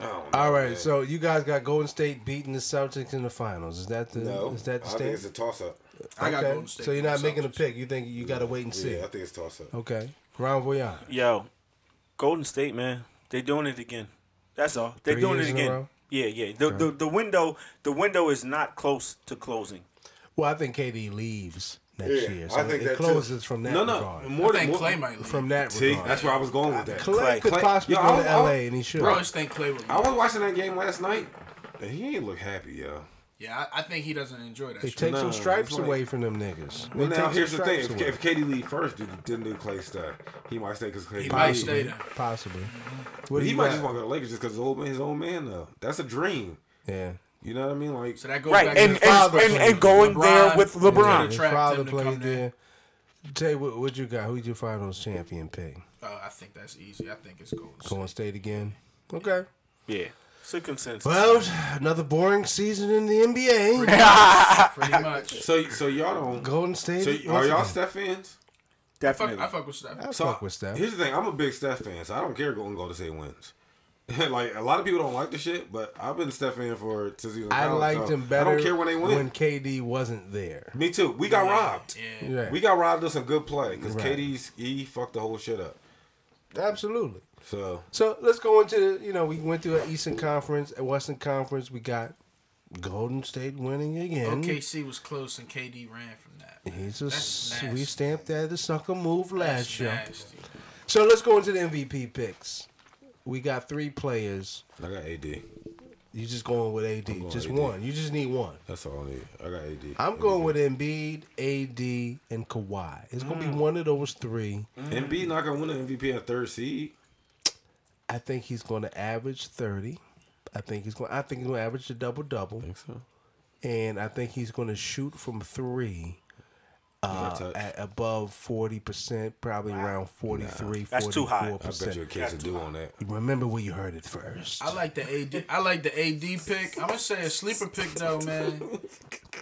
I don't know.
All right,
man.
so you guys got Golden State beating the Celtics in the finals. Is that the
no,
is that the
I think it's a toss up.
I got Golden State.
So you're not
over
making a pick. You think you got to wait and see.
Yeah, I think it's toss up.
Okay. Round voyage.
Yo, Golden State, man, they're doing it again. That's all. They're
Three
doing
years
it
in a
again.
row?
Yeah, yeah. The, the the window the window is not close to closing.
Well, I think KD leaves next
Yeah,
year.
I think
it
that too.
closes from that
no, no,
regard.
more
I
than
think
more,
Clay might leave.
From that
See,
regard.
that's where I was going with that.
Clay, could
Clay-
possibly
Yo,
go
I-
to
I-
LA, and he should.
I just think Clay would.
I was watching that game last night, and he ain't look happy, yo.
Yeah, I, I think he doesn't enjoy that.
They
shit.
take
No,
some stripes
like-
away from them niggas.
Well,
They
now here's the thing: if,
stripes away.
if KD leave first, did, didn't do Clay stay? He might stay because Clay.
He might stay there.
Possibly.
But he might just want to go to Lakers just because his old man, his old man though. That's a dream.
Yeah.
You know what I mean? Like
So that goes
Right,
back
and
to the
and,
father
and, and going
LeBron.
there with LeBron.
His
attract
father
him to come
played
there.
there. Tay, what, what you got? Who's your finals champion pick?
Uh, I think that's easy. I think it's Golden
Golden
State.
State again. Okay.
Yeah, it's a consensus.
Well, another boring season in the NBA.
Pretty much.
so, so y'all don't.
Golden State.
So are y'all
again.
Steph fans?
Fuck, I fuck with Steph.
I
So
fuck with Steph.
Here's the thing: I'm a big Steph fan, so I don't care going Golden State wins. like a lot of people don't like the shit, but I've been stepping in for since he was
I
college,
liked
so
him better
I don't care when they win.
when KD wasn't there.
Me too. We got robbed.
Yeah.
Yeah.
We got robbed of some good play because
Right.
KD's he fucked the whole shit up.
Absolutely.
So
So let's go into you know we went through an Eastern Conference, a Western Conference. We got Golden State winning again.
OKC was close and KD ran from that. man.
He's
That's
just
nasty.
we stamped that the sucker move last
That's
year.
nasty.
So let's go into the MVP picks. We got three players.
I got AD.
You just going with AD,
going
just
AD.
one. You just need one.
That's all I need. I got AD.
I'm going with Embiid, AD, and Kawhi. It's gonna
Mm.
be one of those three.
Embiid not gonna win an MVP at third seed.
I think he's going to average thirty. I think he's going. I think he's going to average a double double,
think so.
and I think he's going to shoot from three uh, at above forty percent, probably around 43,
That's too high. I bet
I bet you a case of do on that.
Remember where you heard it first.
I like the AD. I like the AD pick. I'm gonna say a sleeper pick though, man.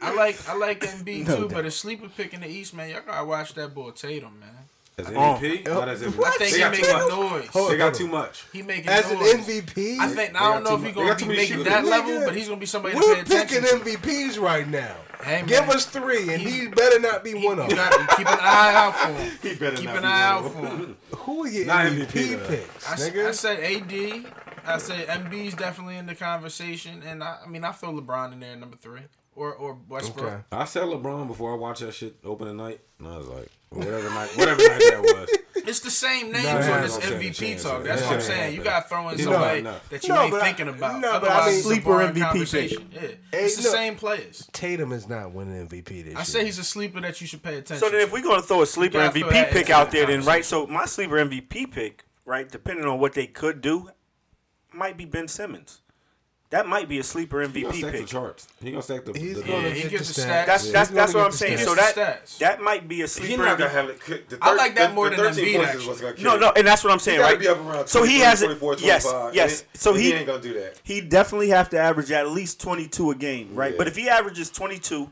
I like I like Embiid too, but a sleeper pick in the East, man. Y'all gotta watch that boy Tatum, man.
As oh. MVP, not as MVP.
I think
They
he
got too
making
much.
noise.
They got too much.
He making
As an. MVP,
I think I don't know if he's gonna
got
be making
shooters.
that level, but he's gonna be somebody to
we're
pay attention
picking
to.
MVPs right now.
Hey, man.
Give us three, and
He's-
he better not be one of them.
got keep an eye out for him.
He better
Keep
not
an
be
eye out
one
for
of them.
him.
Who are your
Not
MVP,
MVP
picks,
I, s-
nigga?
I said AD. I said Embiid's definitely in the conversation, and I, I mean I throw LeBron in there number three or or Westbrook.
Okay.
I said LeBron before I watched that shit open at night, and I was like, whatever night, whatever night that was.
It's the same names
Nah,
on this
I'm saying the
MVP
chance
talk. That's
it.
what I'm
Yeah.
saying. You gotta throw in
You know
somebody that you
No,
ain't
I-
thinking about.
no, but I
Otherwise,
mean-
it's a
Sleeper MVP pick.
conversation. Yeah, it's the
look,
same players.
Tatum is not winning MVP this year.
I say he's a sleeper that you should pay attention.
So then, if we're going to throw a sleeper MVP pick out there, then right? So my sleeper MVP pick, right, depending on what they could do, might be Ben Simmons. That might be a sleeper
He gonna
MVP
stack the
pick.
charts. He gonna stack the.
He's
the
gonna
Yeah, he gets
the
the
stats.
stats.
That's that's that's what I'm saying.
stats.
So that
stats.
that might be a
He's
sleeper.
not gonna have it. The
I like that
the-
more
the
than
13
Embiid, actually.
No, no, and that's what I'm saying,
gotta
right?
be up around
so he has it. Yes, yes.
and
So
he,
he
ain't gonna do that.
he definitely have to average at least 22 a game, right?
Yeah.
But if he averages 22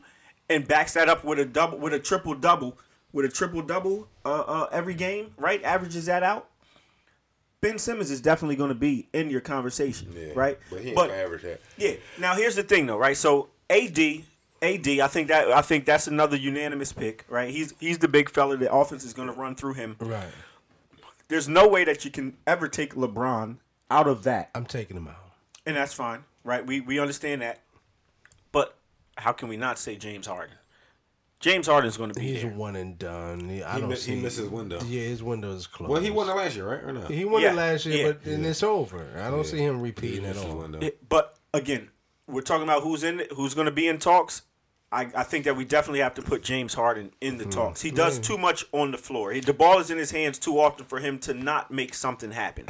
and backs that up with a double, with a triple double, with a triple double uh, uh, every game, right? Averages that out. Ben Simmons is definitely going to be in your conversation,
Yeah,
right?
But he ain't
But
average that.
yeah. Now here's the thing, though, right? So AD, AD, I think that I think that's another unanimous pick, right? He's he's the big fella. The offense is going to run through him.
right.
There's no way that you can ever take LeBron out of that
I'm taking him out.
and that's fine, right? We we understand that, but how can we not say James Harden? James Harden's going to be
He's a
there.
one and done. He, I
He
don't
miss-
see
he missed his window.
Yeah, his window is closed.
Well, he won it last year, right? Or not?
He won
Yeah,
it last year,
yeah.
but then it's over. I don't see him
He
repeating at
missed his
all.
window.
It- but again, we're talking about who's in it, who's going to be in talks. I, I think that we definitely have to put James Harden in the hmm. talks. He does too much on the floor. He, the ball is in his hands too often for him to not make something happen.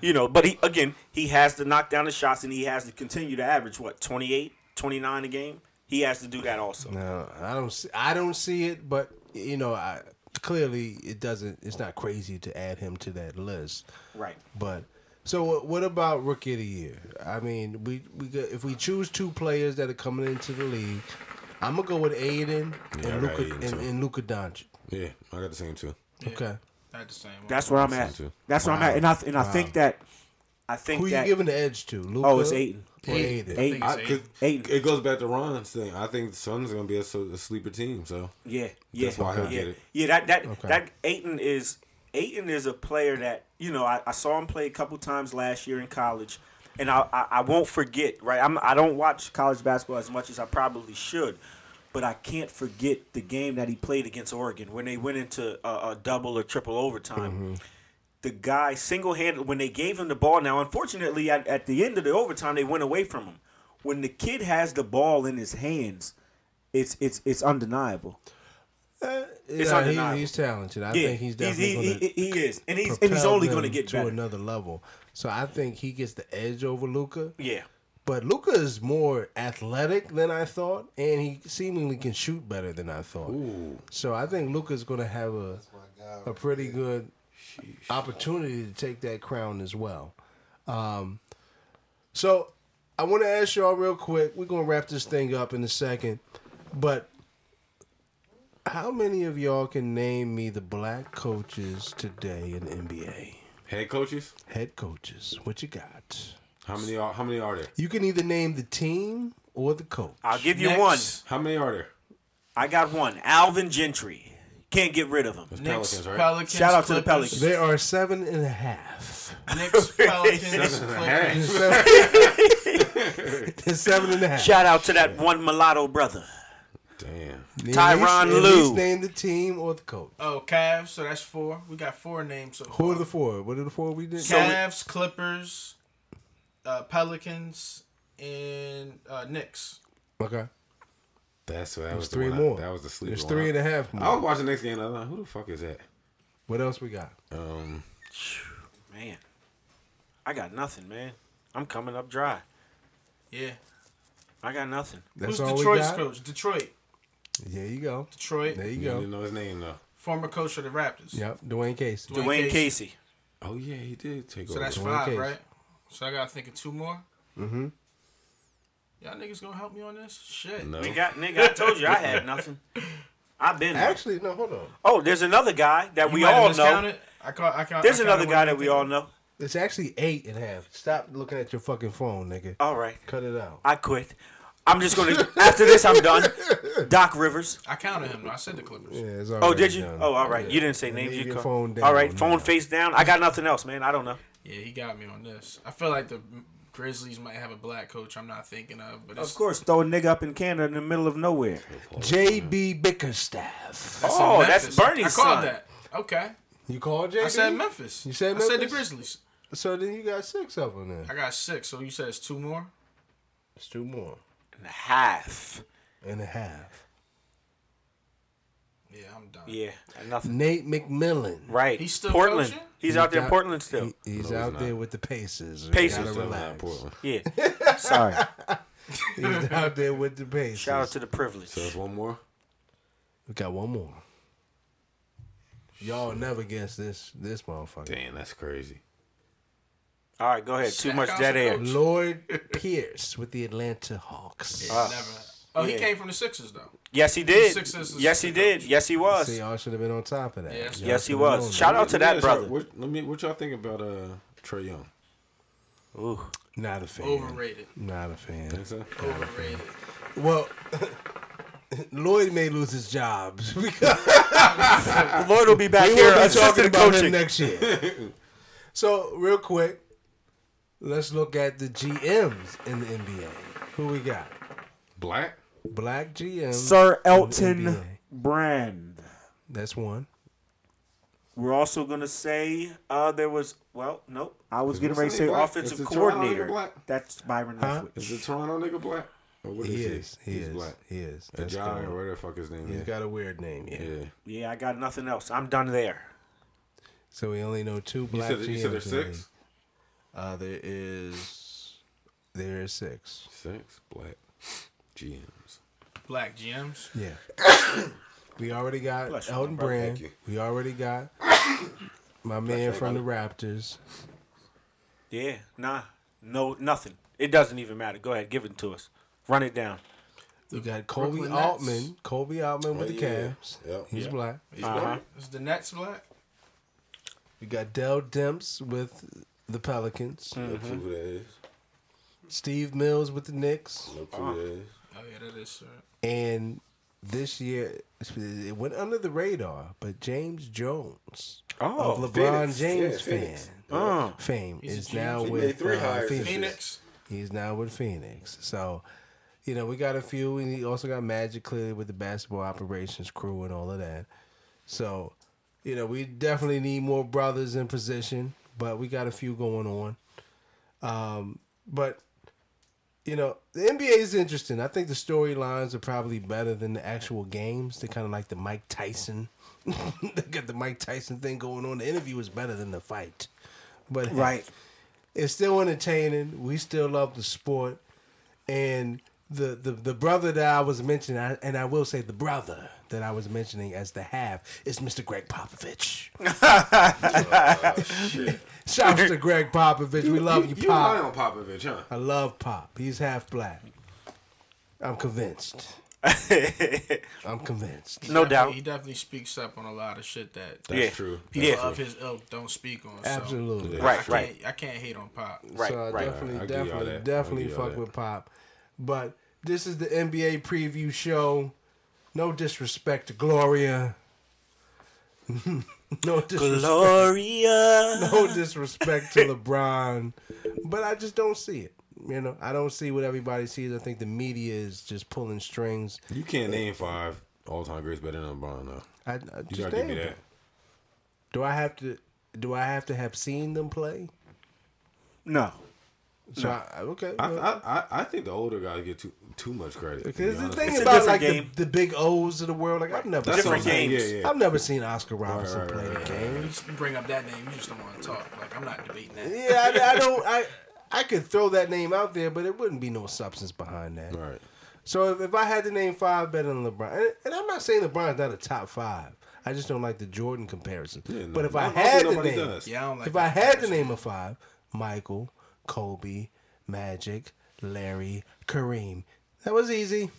You know, but he again, he has to knock down the shots and he has to continue to average what 28, 29 a game. He has to do that also.
No, I don't. See, I don't see it, but you know, I clearly it doesn't. It's not crazy to add him to that list.
Right.
But so what- what about rookie of the year? I mean, we we got, if we choose two players that are coming into the league, I'm gonna go with Ayton
Yeah,
and
got
Luka
Ayton,
and, and Luka Doncic.
Yeah, I got the same two.
Okay,
I had the same one.
That's where I'm at.
too.
That's where I'm at, and I and I think that I think
who you
that
giving the edge to? Oh, Luka
oh, it's Ayton.
Or Ayton?
I Ayton.
I,
it's
'cause
eight.
It goes back to Ron's thing. I think the Suns are gonna be a, a sleeper team. So
Yeah, yeah,
That's why he'll
yeah.
get it.
Yeah, that that
Okay.
that Ayton is Ayton is a player that you know I, I saw him play a couple times last year in college, and I, I I won't forget. Right, I'm I don't watch college basketball as much as I probably should, but I can't forget the game that he played against Oregon when they went into a, a double or triple overtime. Mm-hmm. The guy single handed when they gave him the ball. Now, unfortunately, at, at the end of the overtime, they went away from him. When the kid has the ball in his hands, it's it's it's undeniable. Uh, it's
Yeah,
undeniable.
he, he's talented. I
yeah,
think he's definitely
he, he, he is, and he's and he's only going to get
to
better.
another level. So I think he gets the edge over Luka.
Yeah,
But Luka is more athletic than I thought, and he seemingly can shoot better than I thought. So I think Luka's going to have a a pretty good opportunity to take that crown as well. Um, so I want to ask y'all real quick. We're going to wrap this thing up in a second, but how many of y'all can name me the black coaches today in the NBA?
Head coaches?
Head coaches. What you got?
How many are how many are there?
You can either name the team or the coach.
I'll give you
Knicks,
one.
How many are there?
I got one. Alvin Gentry. Can't get rid of him.
It's
Knicks,
Pelicans, right?
Pelicans.
Shout out to the
Clippers.
Pelicans.
They are seven and a half.
Knicks, Pelicans,
Seven and a half.
Clippers.
There's seven and a half.
Shout out to that one mulatto brother.
Damn.
At
Tyronn
least- at
Lue.
name the team or the coach.
Oh, Cavs. So that's four. We got four names. So
Who
far.
are the four? What are the four we did?
Cavs, Clippers, uh, Pelicans, and uh, Knicks.
okay.
That's what that
There's
was
three
one I-
more.
that was the sleeper.
There's
one.
three and a half
I was watching the next game. I was like, who the fuck is that?
What else we got?
Um,
Man, I got nothing, man. I'm coming up dry.
Yeah.
I got nothing.
That's
Who's
all we
Detroit's
got.
coach? Detroit.
There you go.
Detroit.
There you
you
go.
didn't know his name though.
Former coach of the Raptors.
Yep. Dwane Casey.
Dwane
Dwane
Casey.
Casey.
Oh yeah, he did take
So
over.
So that's
Dwane
five,
Casey.
right? So I gotta think of two more.
Mm-hmm.
Y'all niggas gonna help me on this? Shit.
no.
Nigga, I- nigga, I told you I had nothing. I've been. there.
Actually, no. Hold on.
Oh, there's another guy that
You
we all know.
miscounted. I caught. I caught.
There's
I
another guy that we all know.
It's actually eight and a half. Stop looking at your fucking phone, nigga.
All right,
Cut it out.
I quit. I'm just gonna. after this, I'm done. Doc Rivers.
I counted him. though. I said the Clippers.
Yeah, it's
Oh, did you?
done.
Oh, all right.
Yeah.
You didn't say names. You
your
co-
phone down
All right,
now.
phone face down. I got nothing else, man. I don't know.
Yeah, he got me on this. I feel like the Grizzlies might have a black coach. I'm not thinking of, but
Of course, throw a nigga up in Canada in the middle of nowhere.
J.B. Bickerstaff.
That's
Oh, that's
Memphis.
Bernie's
I called
son.
that. Okay.
You called J.B.
I said Memphis.
You said
I said the
Memphis?
Grizzlies.
So then you got six of them then.
I got six. So you said it's two more.
It's two more
And a half.
and a half.
Yeah, I'm done.
Yeah, nothing.
Nate McMillan.
Right.
He's still
Portland.
coaching?
He's out there in Portland still.
He- he's
No,
out
not.
there with the Pacers.
Pacers.
You gotta
Still not in. Portland.
Yeah. Sorry.
He's out there with the Pacers.
Shout out to the privilege.
So it's one more.
We got one more. Y'all never guess this this motherfucker.
Damn, that's crazy.
All right, go ahead. Too much dead air.
Lloyd Pierce with the Atlanta Hawks.
Never. Oh, he came from the Sixers though.
Yes, he did.
Sixers is
Yes, he did.
coach.
Yes, he was.
See, y'all should have been on top of that.
Yes.
Y'all
Yes, he
should've
was.
known
Shout
that.
out to that
ask
brother.
What, let me. What y'all think about uh Trae Young?
Ooh.
Not a fan.
Overrated.
Not a fan.
Think so?
Overrated.
Well, Lloyd may lose his job because
Lloyd will be back
we
here
won't be talking
assistant
about him
coaching.
next year. so, real quick, let's look at the GMs in the NBA. Who we got?
Black.
Black GM.
Sir Elton Brand.
That's one.
We're also gonna say uh, there was well, nope. I was getting ready to say
Black?
offensive
Is the Toronto nigga
coordinator.
black?
That's Byron
Huh?
Leftwich.
Is the Toronto nigga black? Or what
He
is
is. He
He's
is.
black.
He is.
A
That's the
Jai
one.
whatever the fuck his name
He's
is.
got a weird name. Yeah.
Yeah.
Yeah, I got nothing else. I'm done there.
So we only know two
You
black
said,
GMs.
you said there's six.
Uh, there is. There is six.
Six black GMs.
Black GMs.
Yeah. we already got
Bless
Elton
my.
Brand. We already got my man from the Raptors.
Yeah, nah, no, nothing. It doesn't even matter. Go ahead, give it to us. Run it down.
We got Kobe
Brooklyn Nets.
Altman. Koby Altman with
Oh,
the
yeah.
Cavs.
Yep.
He's
Yep.
black.
He's
Uh-huh.
black. Is the Nets black?
We got Dell Demps with the Pelicans.
Mm-hmm.
who that is.
Steve Mills with the Knicks.
Look who that is.
Oh yeah, that is sir.
And this year, it went under the radar, but James Jones
Oh,
of LeBron
Phoenix.
James
Yeah, Phoenix.
fan
Uh,
fame
He's
is now
He
with
three
uh, Phoenix.
Phoenix.
He's now with Phoenix. So, You know, we got a few, and he also got Magic clearly with the basketball operations crew and all of that. So, you know, we definitely need more brothers in position, but we got a few going on. Um, but you know, the NBA is interesting. I think the storylines are probably better than the actual games. They're kind of like the Mike Tyson. they got the Mike Tyson thing going on. The interview is better than the fight, but
Right.
it's still entertaining. We still love the sport, and the the, the brother that I was mentioning, I, and I will say the brother that I was mentioning as the half is Mr. Gregg Popovich. Oh, Shouts to Gregg Popovich. We love you, Pop.
You high
Pop.
on Popovich, huh?
I love Pop. He's half black. I'm convinced. I'm convinced.
No
Definitely-
doubt.
He definitely speaks up on a lot of shit that
That's
Yeah.
true.
people
Yeah.
of his ilk don't speak on. So
Absolutely.
Yeah.
Right,
I can't,
right.
I can't hate on Pop.
Right,
so I
right.
definitely,
I'll give y'all
definitely, definitely
I'll give y'all
fuck with Pop. But this is the NBA preview show. No disrespect to Gloria. no disrespect.
Gloria.
No disrespect to LeBron. But I just don't see it. You know, I don't see what everybody sees. I think the media is just pulling strings.
You can't name five all-time greats better than LeBron, though.
I, I
You
just
gotta give me that.
Do I have to? Do I have to have seen them play?
No.
So I, okay.
I, I, I, I think the older guys get too too much credit.
Because the thing
with you.
a
about like the,
game.
the big O's of the world, like I've never
That's
seen,
different games.
Yeah, yeah.
I've never seen Oscar Robinson
right,
play
right,
the game.
You just bring up that name, you just don't want to talk. Like I'm not debating that.
Yeah, I, I don't. I I could throw that name out there, but it wouldn't be no substance behind that.
Right.
So if, if I had to name five better than LeBron, and, and I'm not saying LeBron's not a top five. I just don't like the Jordan comparison.
Yeah, no,
but if
I
I had to
nobody
name,
does.
Yeah, I don't like
if I had to name a five, Michael, Kobe, Magic, Larry, Kareem. That was easy.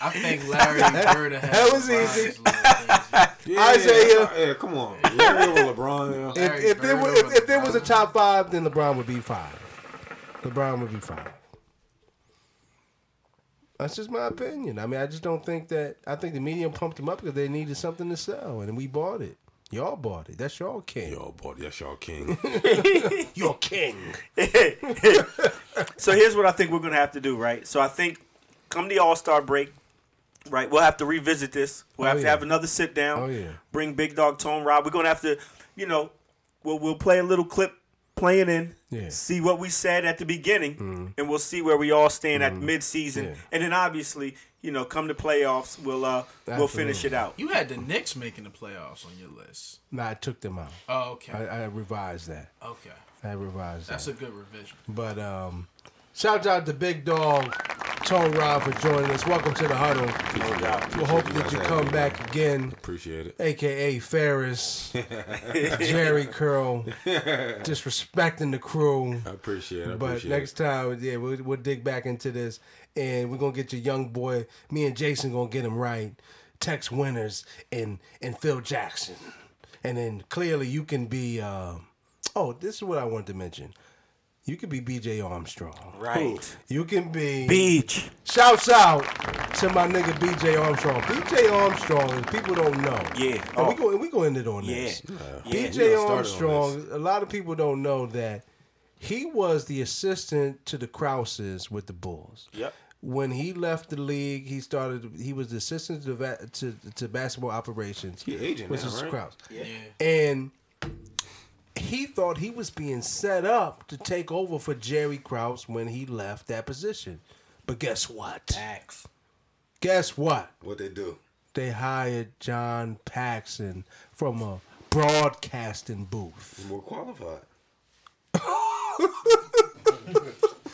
I think Larry Bird ahead.
That was
LeBron
easy.
is a little crazy.
Yeah,
Isiah.
Yeah, yeah, come on. Larry over LeBron. Yeah.
If, if, there
Bird
was, if,
over
if there was a
LeBron.
top five, then LeBron would be five. LeBron would be five. That's just my opinion. I mean, I just don't think that. I think the media pumped him up because they needed something to sell, and we bought it. Y'all bought it. That's y'all king.
Yo, boy, that's y'all king.
Your king.
So here's what I think we're gonna have to do, right? So I think come the All Star break, right? We'll have to revisit this. We'll
Oh,
have to have another sit down.
Oh, yeah.
Bring Big Dog Tone Rob. We're gonna have to, you know, we'll we'll play a little clip playing in.
Yeah. Mm.
See what we said at the beginning, and we'll see where we all stand at mid season,
Yeah.
and then obviously, you know, come to playoffs, we'll uh we'll finish it out.
You had the Knicks making the playoffs on your list.
Nah, I took them out.
Oh, okay.
I, I revised that.
okay.
I revised
That's
that.
a good revision.
But um, shout out to Big Dog, Tone Rob for joining us. Welcome to the huddle. We'll hope that you come back again.
Appreciate it.
aka Ferris, Jheri curl, disrespecting the crew.
I appreciate it. I
But
appreciate
next time, yeah, we'll, we'll dig back into this, and we're gonna get your young boy. Me and Jason gonna get him right. Tex Winters and and Phil Jackson, and then clearly you can be. Uh, oh, this is what I wanted to mention. You could be B.J. Armstrong.
Right.
You can be.
Beach.
Shouts out to my nigga B.J. Armstrong. B.J. Armstrong, people don't know.
Yeah.
And we
Oh.
go we go into it on
Yeah.
this.
Yeah.
B.J.
we gonna start on
Armstrong, a lot of people don't know that he was the assistant to the Krauses with the Bulls.
Yep.
When he left the league, he started. He was the assistant to va- to, to basketball operations.
He agent
which
now,
is
right?
Krause.
Yeah.
And he thought he was being set up to take over for Jerry Krause when he left that position. But guess what?
Max.
Guess what?
What they do?
They hired John Paxson from a broadcasting booth.
More qualified.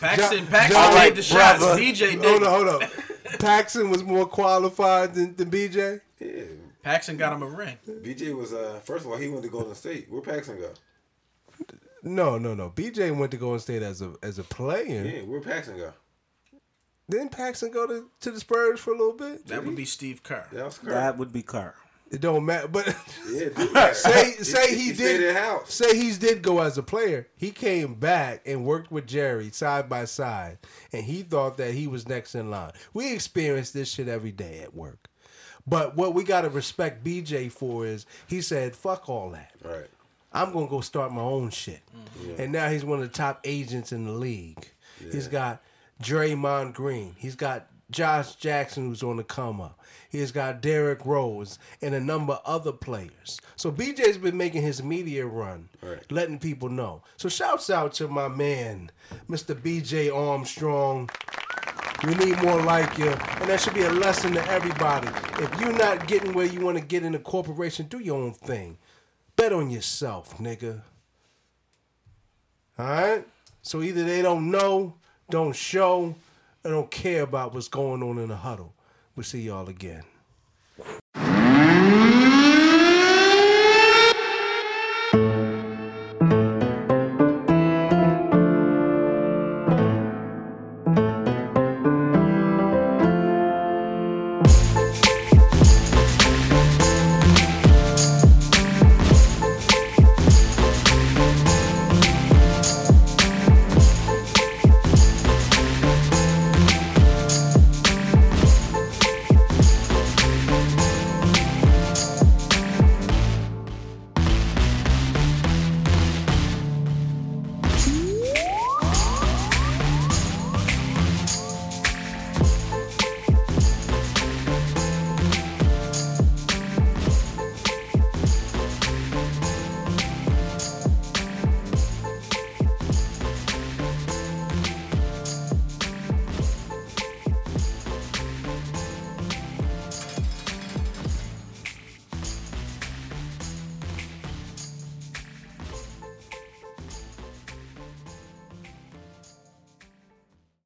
Paxson,
John-
Paxson
John-
made the shots.
brother.
BJ
Hold
did.
on, hold on. Paxson was more qualified than, than BJ?
Yeah.
Paxson got him a ring.
BJ was uh first of all he went to Golden State. Where Paxson go?
No, no, no. BJ went to Golden State as a as a player.
Yeah, where Paxson go?
Didn't Paxson go to, to the Spurs for a little bit?
That would be Steve Kerr.
That was Curry.
That would be Carr.
It don't matter. But
yeah,
say say he,
stayed
did say he did go as a player. He came back and worked with Jerry side by side, and he thought that he was next in line. We experience this shit every day at work. But what we got to respect BJ for is he said, "Fuck all that.
Right.
I'm gonna go start my own shit." and now he's one of the top agents in the league. He's got Draymond Green. He's got Josh Jackson, who's on the come up. He's got Derrick Rose and a number of other players. So BJ's been making his media run,
Right.
letting people know. So shouts out to my man, Mr. BJ Armstrong. We need more like you. And that should be a lesson to everybody. If you're not getting where you want to get in a corporation, do your own thing. Bet on yourself, nigga. Alright? So either they don't know, don't show, or don't care about what's going on in the huddle. We'll see y'all again.